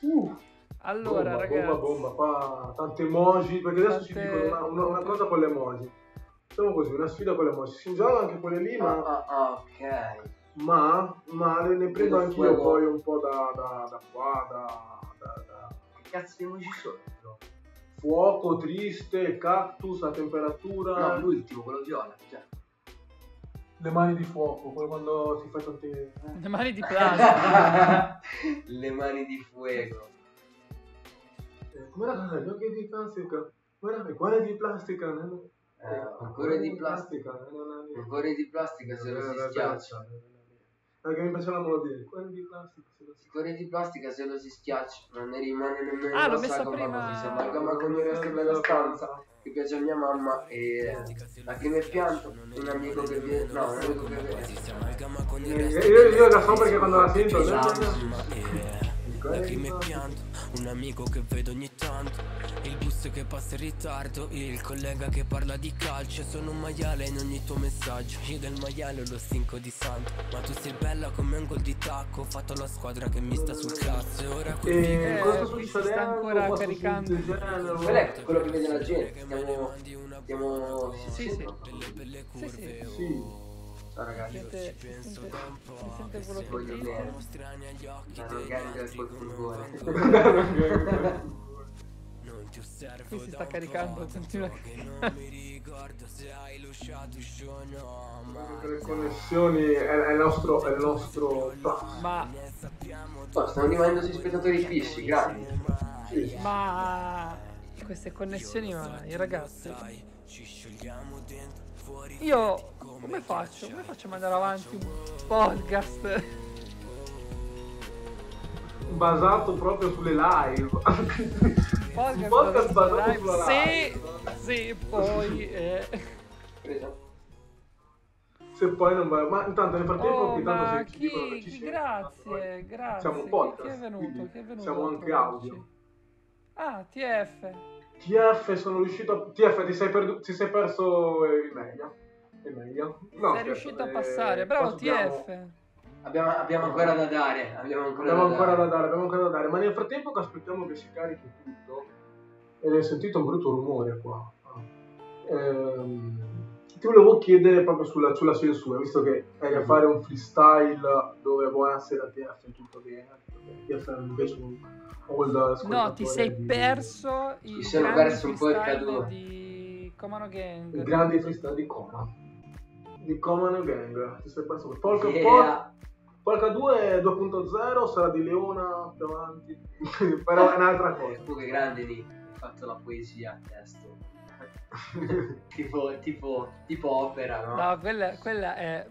uh,
Allora,
bomba,
ragazzi...
bomba, bomba, qua tante emoji. Perché adesso ci
Tante-
dicono una, una- una cosa con le emoji. Facciamo così, una sfida con le emoji. Si gioca anche quelle lì,
Ah,
ma,
ah, ah, ok
ma, ma ne, ne prendo anch'io
fuego.
poi un po' da, da, da qua, da, da- da-
Che cazzo di emoji sono?
fuoco, triste, cactus, a temperatura.
No, l'ultimo, quello viola cioè.
Le mani di fuoco, poi quando si fa tanti... eh.
Le mani di <laughs> plastica.
Le mani di fuego
Eh, Com'era cosa? Gli occhi di plastica? Com'era? I cuori di plastica? no?
Eh, un cuore di plastica cuore di plastica se lo si schiaccia.
Perché mi piace la melodia. I cuori di plastica se lo si
Il cuore di plastica se lo si schiaccia Non ne rimane nemmeno
Ah, l'ho
la
messa
sagoma
prima.
così Si amalgama con il resto della stanza Che piace a mia mamma E lacrime e pianto Un amico che viene No, un amico che viene
Io, io, io la so perché quando la sento...
Lacrime e pianto, un amico che vedo ogni tanto. Il bus che passa in ritardo, il collega che parla di calcio. Sono un maiale in ogni tuo messaggio. Io del maiale lo stinco di santo. Ma tu sei bella come un gol di tacco. Ho fatto la squadra che mi sta sul cazzo. E ora qui
Eh,
cosa
si sta ancora caricando.
Quello è quello che vede la gente? Stiamo Stiamo
Sì, sì.
Sì,
sì.
Sì.
Ciao ragazzi
Sente, sente, si sente quello che
Voglio bene. Danno gang col furgone
Non ti osservo <laughs> <laughs> <laughs>
Qui si sta caricando, continua
non mi ricordo se hai lasciato no ma
Le connessioni è, è il nostro... È il nostro...
Ma,
Oh, stanno rimanendo spettatori fissi, grandi
Sì.
ma queste connessioni, ma i ragazzi.
ci sciogliamo dentro fuori
Io come faccio? Come faccio a mandare avanti un podcast?
Basato proprio sulle live. <laughs>
Podcast,
Un podcast basato
live?
sulla live.
sì, poi eh.
Se poi non va... Ma intanto nel frattempo
Oh,
tanto
ma
se ci dicono che
chi,
ci
chi-
siamo,
grazie, grazie.
Siamo un
Chi-
podcast,
Chi è venuto? Chi è venuto
siamo anche audio.
Ah, TF.
TF sono riuscito a... TF ti sei, perdu- ti sei perso il meglio. Il meglio. No,
Sei
scherzo,
riuscito a
eh,
passare. Bravo, TF.
Abbiamo, abbiamo ancora da dare Abbiamo ancora
Abbiamo
da
ancora
dare
da dare, abbiamo ancora da dare, ma nel frattempo che aspettiamo che si carichi tutto, ed hai sentito un brutto rumore qua. Ah. Ehm, ti volevo chiedere proprio sulla, sulla censura, visto che hai a fare un freestyle dove buonasera TF tutto bene, TF invece un old
No, ti sei
di-
perso
Mi
i
sono perso un po' il
freestyle
caduto.
di Comano Gang.
grandi freestyle di Coma. Di Common Gang, ti sei perso. Pol-
Yeah.
Polka 2 2.0 sarà di Leona più avanti, <laughs> però è un'altra cosa.
Tu che grande lì Hai fatto la poesia a testo <laughs> tipo, tipo, tipo opera, no?
No, quella, quella è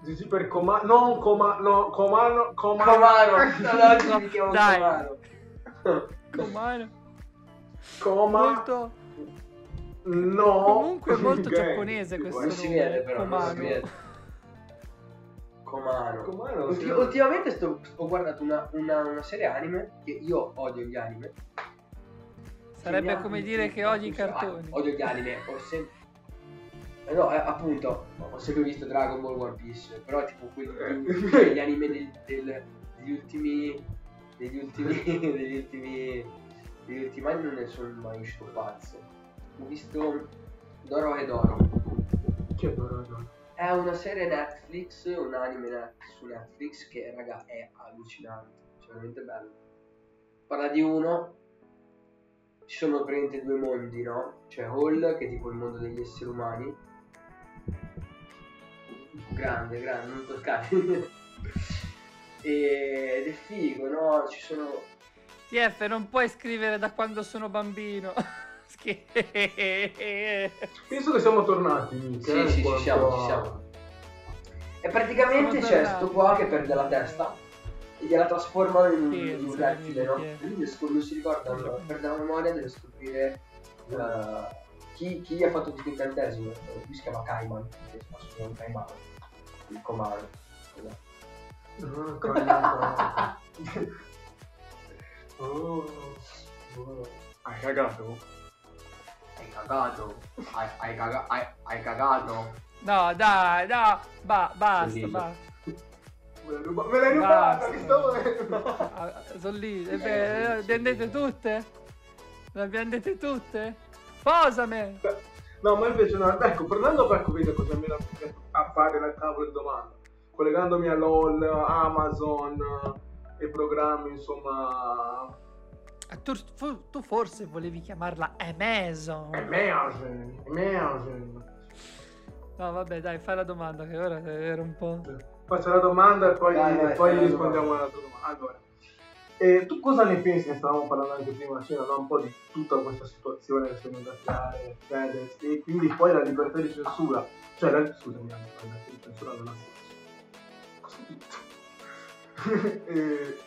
GG per Comano. Non Coma. No, Comano. Comano.
Comano, <laughs> no, no, chiamo
Dai.
Comano.
Comano.
Coma.
Molto...
No.
Comunque è molto
Gay.
giapponese questo
Non si
nome,
vede però, non si
Comano.
vede. Comano.
Comano,
Ulti-
sì.
ultimamente sto- ho guardato una, una- una serie anime, che io odio gli anime.
Sarebbe
Che
come dire che odi i
Ah,
cartoni.
odio gli anime, ho sempre... No, eh, appunto, ho sempre visto Dragon Ball One Piece, però tipo quelli,
Eh. <laughs>
gli anime del- del- degli ultimi... degli ultimi... <laughs> degli ultimi... degli ultimi anni non ne sono mai uscito pazzo. Ho visto Doro e Doro.
Chi è Doro Doro?
È una serie Netflix, un anime su Netflix che raga è allucinante, cioè veramente bello. Parla di uno, ci sono praticamente due mondi, no? C'è Hall che è tipo il mondo degli esseri umani. Grande, grande, non toccare. <laughs> Ed è figo, no? Ci sono...
TF, non puoi scrivere da quando sono bambino. <laughs> Schi-
Penso che siamo tornati, Nick.
Sì,
eh,
sì, ci siamo,
a-
ci siamo. E praticamente c'è sto qua che perde la testa e gliela trasformano in un,
Sì,
in un rettile, no? E lui deve scop- non si ricorda, no? perde la memoria, deve scoprire eh, chi, chi gli ha fatto questo incantesimo. Lui si chiama Kaiman, che fa solo un Kaiman, il comando.
Ah, <laughs> oh, oh. Hai cagato?
Hai cagato, hai, hai, caga- hai, hai cagato.
No, dai, no, ba- basta, basta.
Me l'hai ruba- me l'hai rubata, che stavo...
Ah, Sono lì, e beh, le prendete tutte? Le prendete tutte? Posame!
No, ma invece no, ecco, tornando per capire cosa mi a fare la cavolo di domanda, collegandomi a LOL, Amazon eh, e programmi, insomma,
Tu, fu- tu forse volevi chiamarla Amazon.
Amazon, Amazon.
No, vabbè, dai, fai la domanda che ora era un po'.
Faccio la domanda e poi,
Vai, vai,
poi rispondiamo
domanda.
alla tua domanda. Allora, eh, tu cosa ne pensi? Ne stavamo parlando anche prima cena, no? un po' di tutta questa situazione che sta venuta a creare Fedez e quindi poi la libertà di censura. Cioè, la, scusami, la libertà di censura non ha senso. Cosa ho detto? Eh,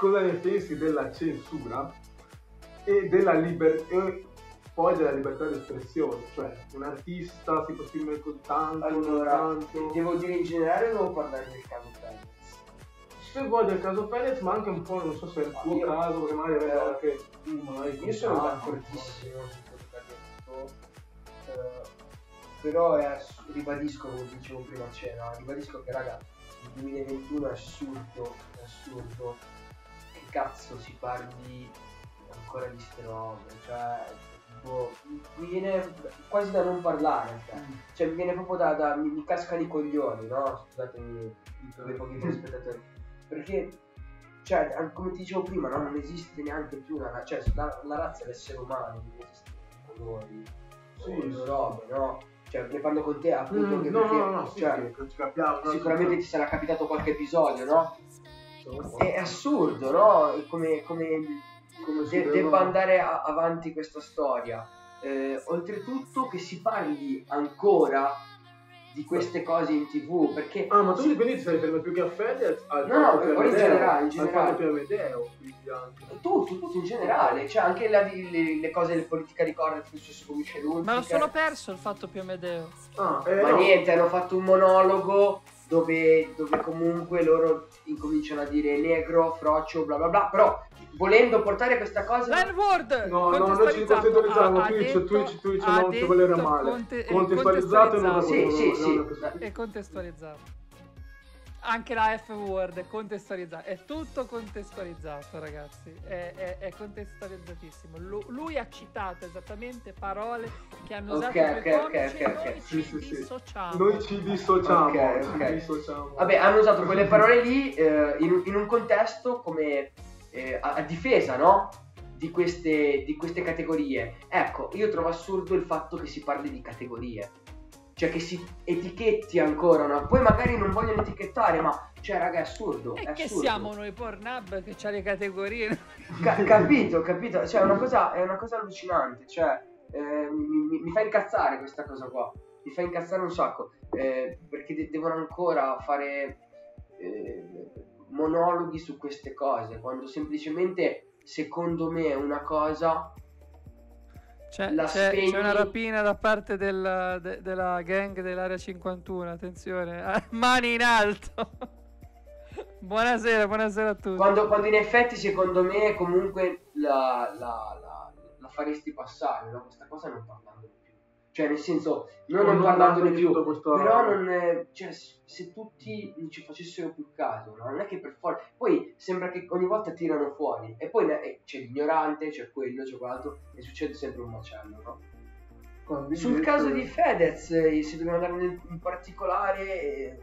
cosa ne pensi della censura e della libertà poi della libertà di espressione? Cioè, un artista si può esprimere così tanto,
Allora,
tanto.
devo dire in generale o devo parlare del caso Fedez?
Se vuoi del caso Fedez, ma anche un po', non so se è il tuo
Io-
caso, perché magari avete
eh,
anche magari
Io sono d'accordissimo su quello che ha detto, eh, però è ribadisco, come dicevo prima a cena, ribadisco che raga, il 2021 è assurdo, è assurdo, cazzo si parli ancora di ste robe, cioè, boh, mi viene quasi da non parlare, cioè, cioè mi viene proprio da, da- mi, mi cascano i coglioni, no? Scusatemi per i pochi telespettatori, perché cioè, come ti dicevo prima, no? non esiste neanche più una ra- cioè, la, la razza dell'essere umano, non esistono più colori,
sì,
sì. robe, no? Cioè, ne parlo con te appunto
Mm, no,
perché,
no, no,
cioè,
sì, capiamo.
sicuramente ti sarà capitato qualche episodio, no? È assurdo, no? Come, come,
come
de- debba andare a- avanti questa storia. Eh, oltretutto che si parli ancora di queste cose in tv, perché
Ah, ma tu quindi ti stai riferendo più che a Fedez? Al
No, no, ora in generale, in
Al
generale.
che Amedeo, anche.
tutto, tutto in generale, cioè anche la- le, le cose del politica di corner che è successo con Michel.
Ma lo sono perso il fatto più Amedeo.
Ah, eh,
Ma
no.
niente, hanno fatto un monologo dove, dove comunque loro incominciano a dire negro, froccio, bla bla bla, però volendo portare questa cosa...
N-word!
No, no, noi ci contestualizziamo, Twitch,
detto-
Twitch, Twitch,
ha
non ci volere male.
conte- eh,
Contestualizzato e non
contestualizzato.
Sì, sì, sì.
È contestualizzato. Anche la F-word è contestualizzata. È tutto contestualizzato, ragazzi. È, è- è contestualizzatissimo. Lu- lui ha citato esattamente parole che hanno usato
Ok,
i
ok,
due
ok,
comici
ok,
e
ok.
noi
Sì,
ci
sì, sì.
dissociamo.
Noi ci dissociamo,
Ok,
ci
ok.
dissociamo.
Vabbè, hanno usato quelle parole lì eh, in, in un contesto come eh, a, a difesa, no? Di queste, di queste categorie. Ecco, io trovo assurdo il fatto che si parli di categorie. Cioè che si etichetti ancora, no? Poi magari non vogliono etichettare, ma cioè, raga, è assurdo.
E
è
che
assurdo.
siamo noi Pornhub che c'ha le categorie?
Ca- <laughs> capito, capito. Cioè, è una cosa, è una cosa allucinante. Cioè, eh, mi, mi- fa incazzare questa cosa qua. mi fa incazzare un sacco eh, perché de- devono ancora fare eh, monologhi su queste cose quando semplicemente secondo me è una cosa
C'è, c'è- c'è una rapina da parte del- de- della gang dell'area 51, attenzione. Ah, <laughs> Mani in alto. <laughs> buonasera, buonasera a tutti.
quando, quando in effetti secondo me comunque la, la- la- la faresti passare no? questa cosa non parlandone più cioè nel senso non, non parlandone più
questo-
però non cioè, se tutti ci facessero più caso no? non è che per forza poi sembra che ogni volta tirano fuori e poi eh, c'è l'ignorante c'è quello c'è quell'altro e succede sempre un macello no?
Quando
sul
invece-
caso di Fedez eh, se dobbiamo andare in particolare eh,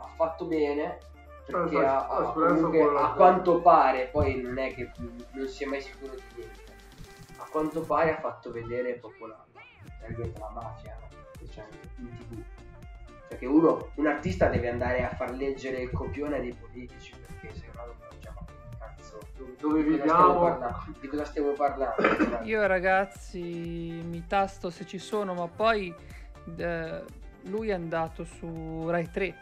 ha fatto bene perché ha-
la
ha-
speranza
comunque, a quanto pare poi non è che non si è mai sicuro di niente a quanto pare ha fatto vedere la, tra virgolette, la mafia che c'è in tv. Perché uno un artista deve andare a far leggere il copione dei politici perché se no non capiamo che cazzo.
Dove
di cosa stiamo
viviamo
di cosa stiamo parlando? <coughs>
Io ragazzi mi tasto se ci sono, ma poi eh, lui è andato su Rai 3.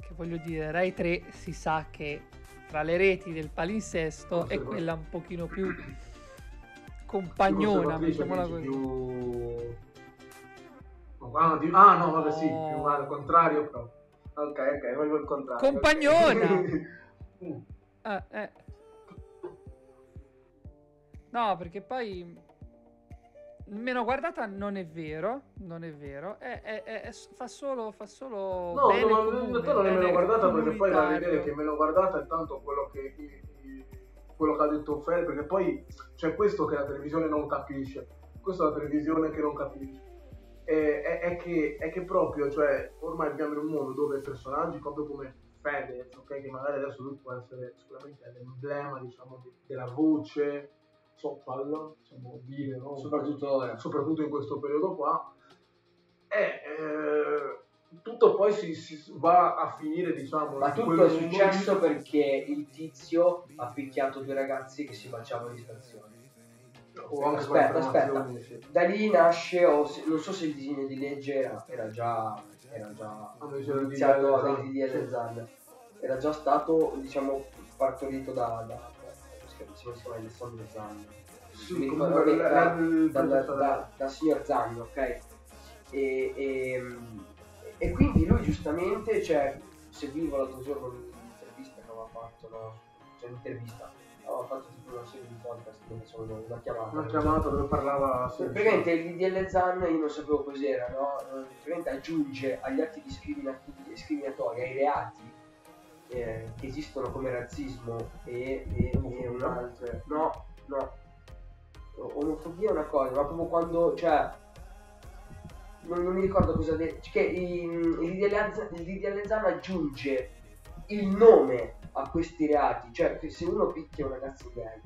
Che voglio dire, Rai 3 si sa che tra le reti del palinsesto è quella un pochino più <coughs> compagnona,
Conservatrice,
mettiamola
dici,
così.
più... Ah, di- ah, no, vabbè sì, più male, al contrario però. Ok, ok, voglio il contrario.
Compagnona! Eh, <laughs> eh. No, perché poi meno guardata non è vero, non è vero, è, è- è- fa solo, fa solo
No,
bene
no,
comune,
in realtà non è meno guardata perché poi va a vedere che meno guardata è tanto quello che, quello che ha detto Fer, perché poi c'è questo che la televisione non capisce, questa è la televisione che non capisce. È, è- è che, è che proprio, cioè, ormai viviamo in un mondo dove personaggi proprio come Fedez, ok, che magari adesso lui può essere sicuramente l'emblema, diciamo, de- della voce social, possiamo dire, no?
soprattutto
soprattutto in questo periodo qua, e eh, tutto poi si, si va a finire, diciamo,
Ma tutto è successo perché il tizio ha picchiato due ragazzi che si baciavano in stazione.
o anche con
Aspetta,
informazioni, sì.
Da lì nasce, o se- non so se il disegno di legge era, era già, era già
il
iniziato a.
Zan.
Era già stato, diciamo, partorito da, da, si chiama Alessandro Zan.
Sì,
Mi
comunque
ricordo,
il-
da- signor Zan, ok? E, e, e quindi lui giustamente, cioè, seguivo l'altro giorno l'intervista che aveva fatto, no? Cioè l'intervista, aveva fatto tipo una serie di podcast dove sono una chiamata.
una chiamata dove parlava sì,
Praticamente il DDL Zan io non sapevo cos'era, no? Eh, Praticamente aggiunge agli atti discrimina- discriminatori, ai reati eh, che esistono come razzismo e, e, e un altro. No, no. Omofobia è una cosa, ma proprio quando, cioè. Non, non mi ricordo cosa ha detto. Che Zan aggiunge il nome a questi reati, cioè che se uno picchia un ragazzo gay,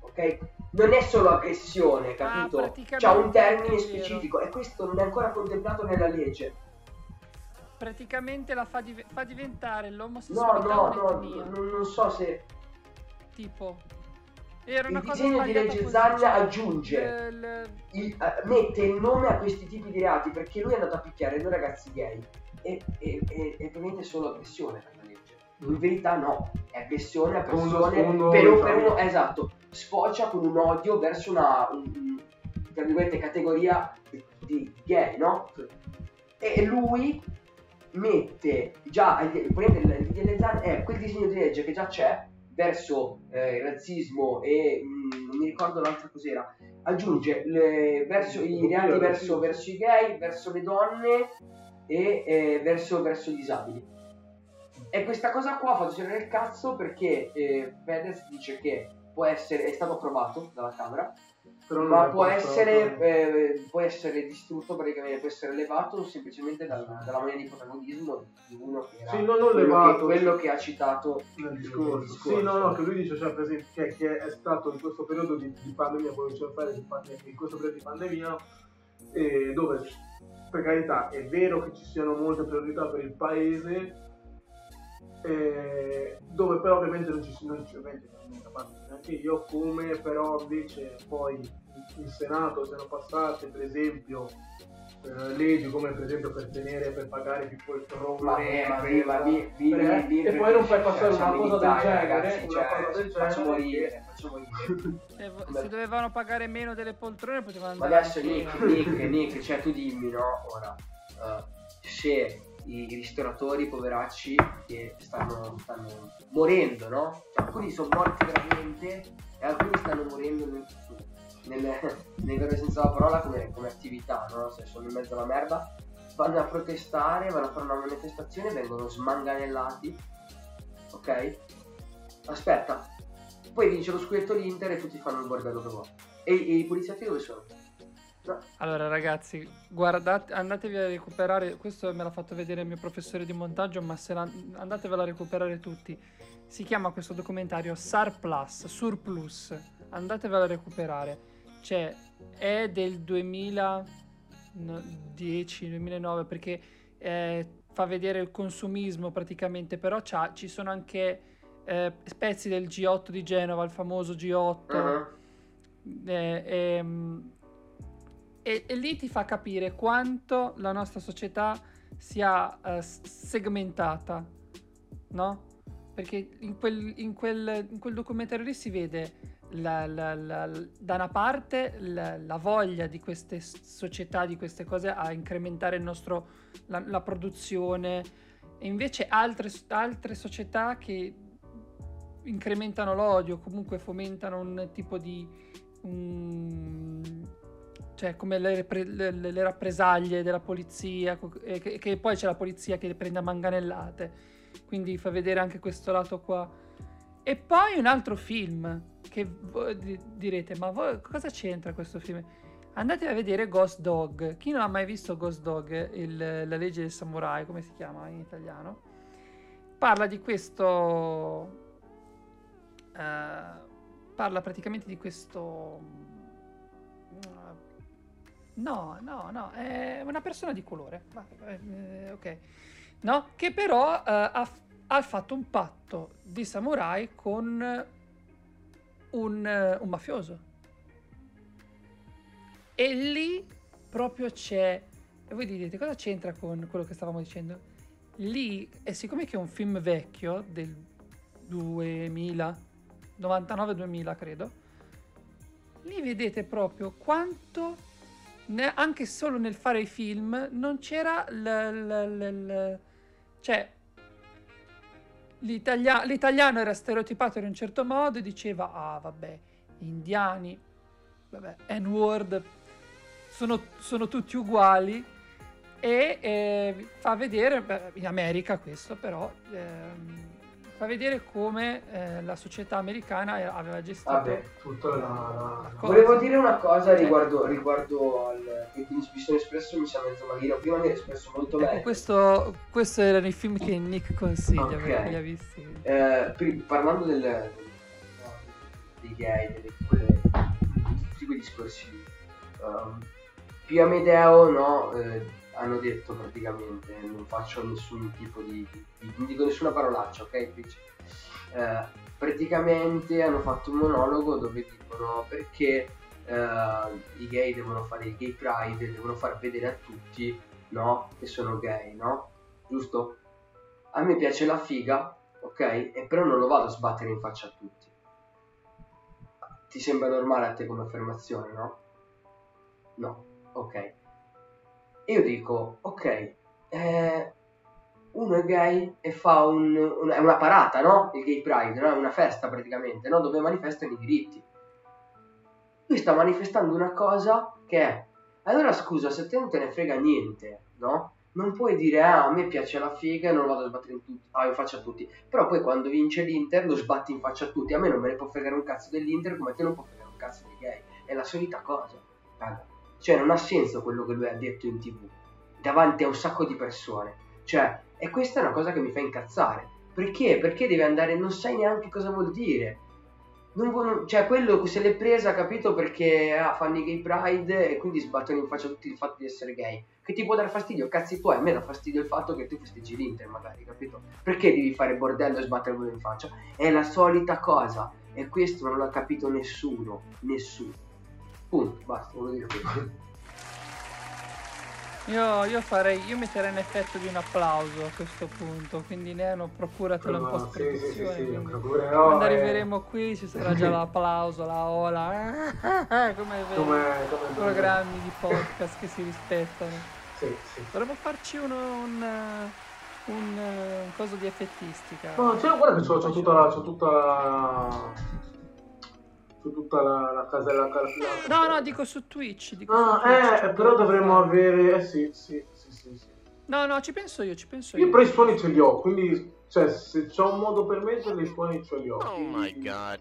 ok? Non è solo aggressione, capito?
praticamente
C'ha un termine specifico e questo non è ancora contemplato nella legge.
Praticamente la fa, div- fa diventare
No,
l'omosessualità
no, no,
un'etnia.
non, non so se
Tipo, era una
il
cosa
disegno di legge
cioè,
aggiunge
il-
il- eh, mette il nome a questi tipi di reati perché lui è andato a picchiare due ragazzi gay e, e, e, e è solo aggressione per la legge. In verità no, è aggressione a persone per, un-
diciamo.
per uno, esatto, sfocia con un odio verso una un- tra virgolette, categoria di, di gay, no?
Sì.
E lui mette già il praticamente il DDL Zan è quel disegno di legge che già c'è verso eh, il razzismo e mm, non mi ricordo l'altra cos'era aggiunge le- verso i reati verso, verso i gay verso le donne e eh, verso, verso i disabili. E questa cosa qua fa girare il cazzo perché eh, Fedez dice che può essere è stato approvato dalla Camera ma può essere, eh, può essere distrutto praticamente, può essere levato semplicemente dalla, dalla maniera di protagonismo di uno che era
Sì, no, non
quello,
levato,
che, quello che ha citato
nel
nel
discorso.
discorso.
Sì, no, no, che lui dice, cioè, per esempio, che, che è stato in questo periodo di, di pandemia, quello che c'è fare in questo periodo di pandemia, eh, dove, per carità, è vero che ci siano molte priorità per il paese, eh, dove però ovviamente non ci sono ovviamente non capace neanche io come però invece poi in Senato siano passate per esempio eh, leggi come per esempio per tenere per pagare più poltrone
Ma, eh, ma, vi- ma vi- vi- vi-
e poi non fai
cioè,
passare una
in
cosa del genere
ragazzi,
una
cioè,
cosa del
faccio
genere
morire, faccio morire. <laughs>
Eh, se dovevano pagare meno delle poltrone potevano
Ma
andare
adesso
in
Nick. Nick, Nick, cioè tu dimmi, no? Ora, eh, se i ristoratori poveracci che stanno, stanno morendo, no? Cioè, alcuni sono morti veramente e alcuni stanno morendo nel, nel, nel vero senso della parola come, come attività, no? Se sono in mezzo alla merda, vanno a protestare, vanno a fare una manifestazione, vengono smanganellati, ok? Aspetta, poi vince lo scudetto l'Inter e tutti fanno il bordello che vuole. E, e i poliziotti dove sono?
Allora ragazzi, guardate, andatevi a recuperare, questo me l'ha fatto vedere il mio professore di montaggio, ma se la, andatevela a recuperare tutti. Si chiama questo documentario SAR Plus, Surplus, andatevela a recuperare. Cioè, è del 2010-2009 perché eh, fa vedere il consumismo praticamente, però ci sono anche eh, pezzi del G8 di Genova, il famoso G8.
Uh-huh.
Eh, ehm, e, e lì ti fa capire quanto la nostra società sia s- segmentata, no? Perché in quel, in quel- in quel documentario lì si vede la- la- la- da una parte la, voglia di queste società, di queste cose a incrementare nostro, la, produzione e invece altre, altre società che incrementano l'odio, comunque fomentano un tipo di... un- cioè come le, le- le- rappresaglie della polizia, che, che poi c'è la polizia che le prende a manganellate, quindi fa vedere anche questo lato qua. E poi un altro film che voi di- direte, ma voi, cosa c'entra questo film? Andate a vedere Ghost Dog. Chi non ha mai visto Ghost Dog, il- la legge del samurai, come si chiama in italiano? Parla di questo... eh, parla praticamente di questo... No, no, no, è una persona di colore. Ma, eh, ok. No, che però eh, ha, ha fatto un patto di samurai con un, eh, un mafioso. E lì proprio c'è. E voi direte cosa c'entra con quello che stavamo dicendo? Lì, e siccome che è un film vecchio del 2000, 99-2000 credo, lì vedete proprio quanto, ne- anche solo nel fare i film, non c'era l- l- l- cioè l'italia- l'italiano era stereotipato in un certo modo e diceva ah vabbè indiani vabbè N-word sono, sono tutti uguali. E eh, fa vedere beh, in America questo però ehm, fa vedere come eh, la società americana aveva gestito
Vabbè.
tutta la,
la cosa.
Volevo dire una cosa riguardo, riguardo al che mi sono espresso mi sa mezzo malino. Prima mi ero espresso molto
Ecco,
meglio.
questo, questo erano i film che Nick consiglia
Ok.
perché li ha visti
Eh, pri- parlando del, del- dei gay, delle, quelle, di tutti quei discorsi, um, Pio Amedeo no, eh, hanno detto praticamente, non faccio nessun tipo di, di- non dico nessuna parolaccia, ok? Eh, praticamente hanno fatto un monologo dove dicono perché eh, i gay devono fare il gay pride, devono far vedere a tutti no, che sono gay, no? Giusto? A me piace la figa, ok? E però non lo vado a sbattere in faccia a tutti. Ti sembra normale a te come affermazione, no? No, ok. E io dico, ok, eh, uno è gay e fa un, un- è una parata, no? Il gay pride, no? È una festa praticamente, no? Dove manifestano i diritti. Lui sta manifestando una cosa che è, allora scusa, se te non te ne frega niente, no? Non puoi dire, ah, a me piace la figa e non lo vado a sbattere in, tutti, ah, in faccia a tutti. Però poi quando vince l'Inter lo sbatti in faccia a tutti. A me non me ne può fregare un cazzo dell'Inter come a te non può fregare un cazzo dei gay. È la solita cosa. raga. Cioè, non ha senso quello che lui ha detto in tv. Davanti a un sacco di persone. Cioè, e questa è una cosa che mi fa incazzare. Perché? Perché deve andare, non sai neanche cosa vuol dire. non vo- cioè quello se l'è presa, capito, perché ah, fanno i gay pride e quindi sbattono in faccia tutti il fatto di essere gay. Che ti può dar fastidio? Cazzi tuoi, a me dà fastidio il fatto che tu festeggi l'Inter, magari, capito? Perché devi fare bordello e sbatterlo in faccia? È la solita cosa. E questo non l'ha capito nessuno. Nessuno. Punto, basta, volevo dire questo.
Io, io farei, io metterei un effetto di un applauso a questo punto, quindi Neno procuratelo in
No,
post
sì, sì, sì, sì, procurerò, eh.
quando arriveremo qui ci sarà già <laughs> l'applauso, la ola, <laughs> come
Come, come
programmi di podcast che si rispettano. <laughs>
Sì, sì.
Dovremmo farci uno, un, un, eh, un coso di effettistica.
No, cioè, guarda che c'ho, c'ho tutta la. C'ho tutta la. La, la casella. La,
No, no, dico su Twitch. Dico
Ah,
su Twitch,
eh, però dovremmo avere. Eh sì, sì, sì, sì, sì.
No, no, ci penso io, ci penso
Io
io.
però i suoni ce li ho, quindi. Cioè, se c'ho un modo per metterli, i suoni ce li ho.
Oh my god.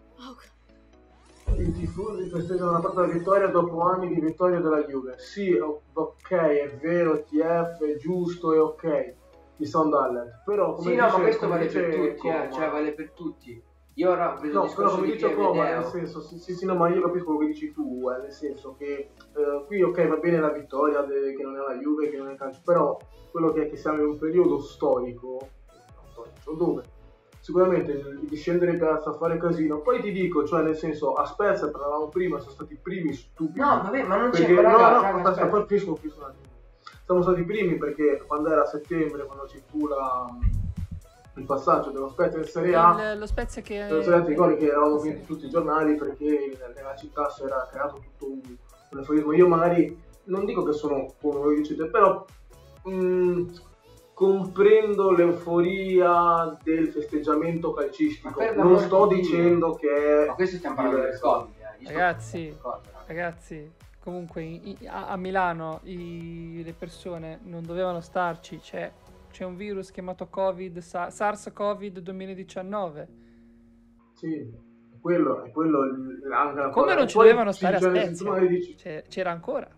I tifosi festeggiano la propria vittoria dopo anni di vittoria della Juve. Sì, ok, è vero, TF è giusto, è ok. Di Sound Alert. Però come
Sì, no, ma
dice-
questo vale per
dice
tutti, eh, cioè vale per tutti. Io ora ho preso
No, però come
di
dice
Piero
Coma, nel senso, sì, sì, sì, no, ma io capisco quello che dici tu, eh, nel senso che eh, qui ok va bene la vittoria de- che non è la Juve, che non è il calcio, però quello che è che siamo in un periodo storico, storico, dove sicuramente discendere in piazza a fare casino, poi ti dico, cioè nel senso, a Spezia parlavamo prima, sono stati i primi stupidi.
No, vabbè, ma non c'è
Perché,
raga,
no, no,
raga,
aspetta,
aspetta.
poi finisco, finisco un attimo. Siamo stati i primi perché quando era a settembre, quando ci fu la- il passaggio dello Spezia in Serie A,
Il- lo Spezia che...
sono stati ricordi che eravamo
Sì.
vinti tutti i giornali perché nella città si era creato tutto un, un euforismo. Io magari non dico che sono come voi dicete, però mh, comprendo l'euforia del festeggiamento calcistico. Non sto
di Dio.
dicendo che
Ma questo stiamo parlando del
diverso.
Covid, eh.
Ragazzi,
Covid, raga.
Ragazzi, comunque a, a Milano i- le persone non dovevano starci, c'è, c'è un virus chiamato Covid, Sa- SARS-CoV 2019.
Sì, è quello, è quello anche la
Come non ci dovevano stare a Spezia?
dici,
c'era ancora.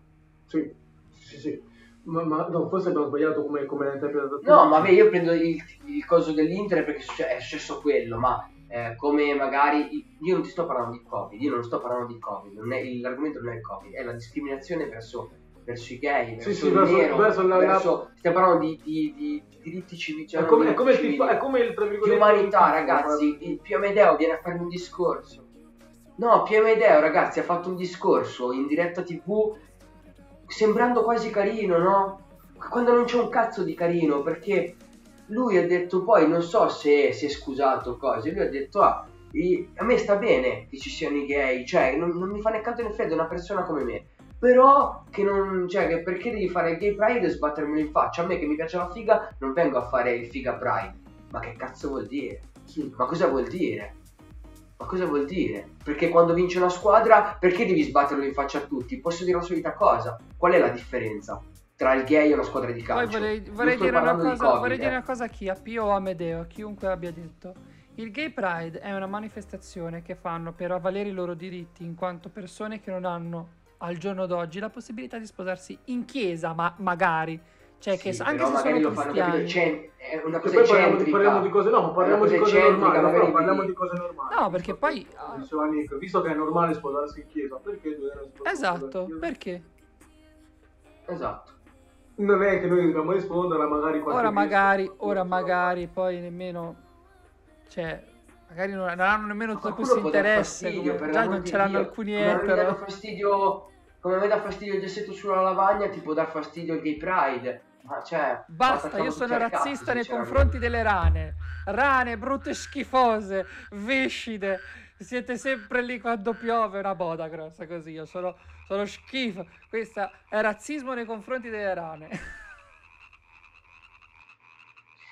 sì, sì, sì. Ma, ma no, forse abbiamo sbagliato come, come l'ha interpretato.
No, ma vabbè, io prendo il, il coso dell'Inter perché è successo quello, ma eh, come magari io non ti sto parlando di Covid, io non sto parlando di Covid, non è- l'argomento non è il Covid, è la discriminazione verso, verso i gay, verso
sì, verso-
nero,
verso la-
verso- stiamo parlando di, di- di diritti civili, cioè
È come, è come il
civili,
tifo- è come il
di umanità, ragazzi. Il Pio Amedeo viene a fare un discorso. No, Pio Amedeo, ragazzi, ha fatto un discorso in diretta TV sembrando quasi carino, no? Quando non c'è un cazzo di carino, perché lui ha detto poi, non so se si è scusato o cose, lui ha detto, ah, a me sta bene che ci siano i gay, cioè non, non mi fa né canto né freddo, una persona come me. Però che non, cioè, che perché devi fare il gay pride e sbattermelo in faccia? A me che mi piace la figa, non vengo a fare il figa pride. Ma che cazzo vuol dire?
Sì.
Ma cosa vuol dire? Ma cosa vuol dire? Perché quando vince una squadra, perché devi sbatterlo in faccia a tutti? Posso dire la solita cosa? Qual è la differenza tra il gay e una squadra di
Poi
calcio?
vorrei,
Io
vorrei
sto
dire una
di
cosa,
Covid,
vorrei dire
eh.
una cosa a chi? A Pio o a Amedeo, a chiunque abbia detto. Il Gay Pride è una manifestazione che fanno per avvalere i loro diritti in quanto persone che non hanno al giorno d'oggi la possibilità di sposarsi in chiesa, ma magari. Cioè, che
Sì,
anche se
magari
sono
lo fanno
cristiani.
capire, è una
Che
cosa
poi parliamo di,
eccentrica.
parliamo di cose, no, ma parliamo di
una
cose normali,
magari
parliamo di cose normali.
No, perché
Visto
poi-
che- diceva Nick, visto che è normale sposarsi in chiesa, perché dovremmo sposarsi
Esatto,
chiesa?
perché?
Esatto.
Non è che noi dobbiamo rispondere, magari
Ora magari, ora magari, poi nemmeno... Cioè, magari non, non hanno nemmeno tutto questo interesse, come già non ce l'hanno alcuni etero.
fastidio come a me dà fastidio il gessetto sulla lavagna ti può dar fastidio il gay pride ma cioè
Basta, io sono razzista nei confronti delle rane. Rane, brutte schifose, viscide. Siete sempre lì quando piove, una boda grossa così. Io sono, sono schifo. Questo è razzismo nei confronti delle rane.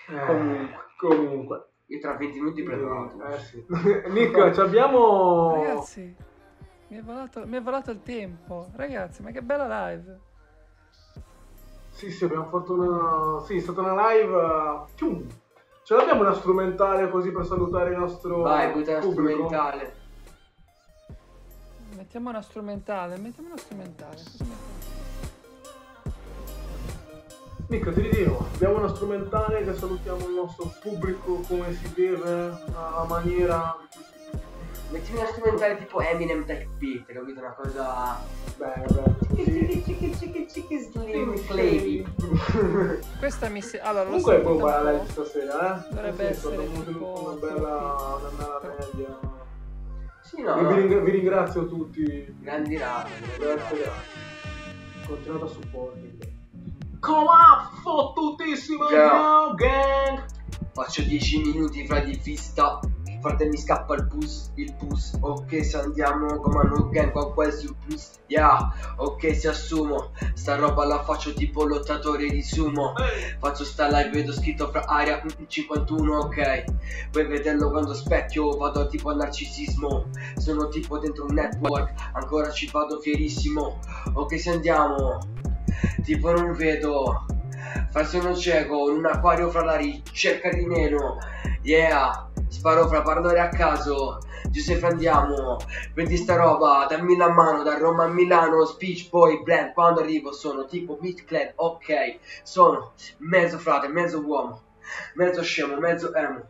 Eh,
Comunque.
comunque.
Io tra 20 minuti prendo l'autobus
Eh, sì. <laughs> Nick, ci abbiamo...
Ragazzi, mi è, volato, mi è volato il tempo. Ragazzi, ma che bella live.
Sì, sì, abbiamo fatto una... Sì, è stata una live... uh, Cium. Ce l'abbiamo una strumentale così per salutare il nostro
vai butta una
pubblico?
strumentale
Mettiamo una strumentale, mettiamo una strumentale.
Nick, ti ridico, abbiamo una strumentale che salutiamo il nostro pubblico come si deve, alla maniera
Mettimi una strumentale tipo Eminem Tech Beat, capito? Una cosa...
Beh, beh,
clavi.
Questa mi si... Allora,
Comunque poi
sentita
guarda
un
lei
po'.
stasera, eh.
Dovrebbe
Sì,
essere tipo
una bella, una bella media.
Sì, no,
E vi,
no.
ringra- vi ringrazio tutti.
Grandi rap.
Grazie, grazie. Continuate a supportarmi. Come up, fottutissimo yo, gang!
Faccio 10 minuti fra di fista. Frate mi scappa il bus, il bus. Ok se andiamo come no gang qua quasi un plus. Yeah, ok se assumo. Sta roba la faccio tipo lottatore di sumo. Faccio sta live, vedo scritto fra aria mm, 51, ok. Puoi vederlo quando specchio, vado tipo al narcisismo. Sono tipo dentro un network, ancora ci vado fierissimo. Ok se andiamo. Tipo non vedo. Farsi uno cieco, un acquario fra la ricerca di nero. Yeah, sparo fra parole a caso. Giuseppe andiamo, prendi sta roba, dammi la mano da Roma a Milano, speech boy blend, quando arrivo sono tipo mid clan, ok, sono mezzo frate, mezzo uomo, mezzo scemo, mezzo emo,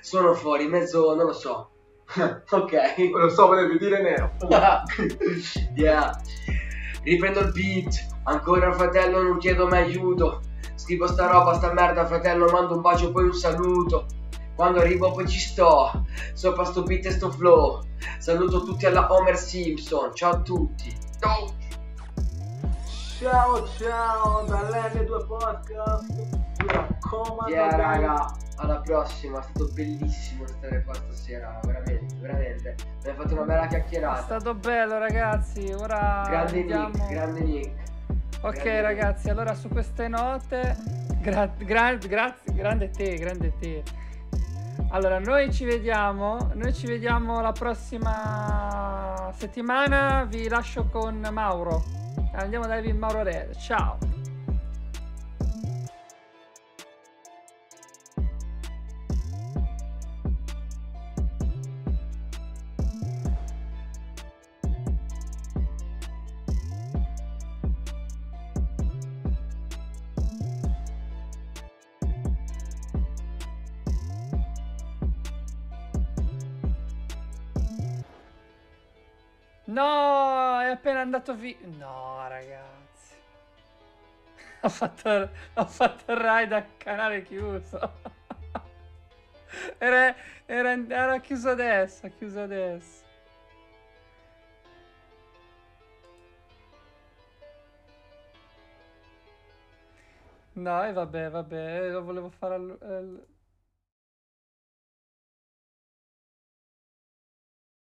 sono fuori, mezzo non lo so, <laughs> ok,
Lo so, volevi dire nero. <laughs>
yeah. Riprendo il beat, ancora fratello non chiedo mai aiuto. Scrivo sta roba, sta merda fratello, mando un bacio poi un saluto. Quando arrivo poi ci sto, sopra sto beat e sto flow. Saluto tutti alla Homer Simpson, ciao a tutti. Ciao.
Ciao ciao dall'N2 Podcast. Mi raccomando.
Yeah raga, alla prossima, è stato bellissimo stare qua stasera, veramente, veramente. Mi ha fatto una bella
È
chiacchierata.
stato bello, ragazzi. Ora
Grande
andiamo...
Nick, grande Nick.
Ok,
grande
ragazzi, allora su queste note, gra- gra- grazie, grande te, grande te. Allora, noi ci vediamo, noi ci vediamo la prossima settimana. Vi lascio con Mauro. Andiamo da Evin Mauro Re. Ciao. No, è appena andato via. No, ragazzi. Ho fatto, ho fatto il ride a canale chiuso. Era, era, era chiuso adesso, chiuso adesso. No, e vabbè, vabbè, lo volevo fare al...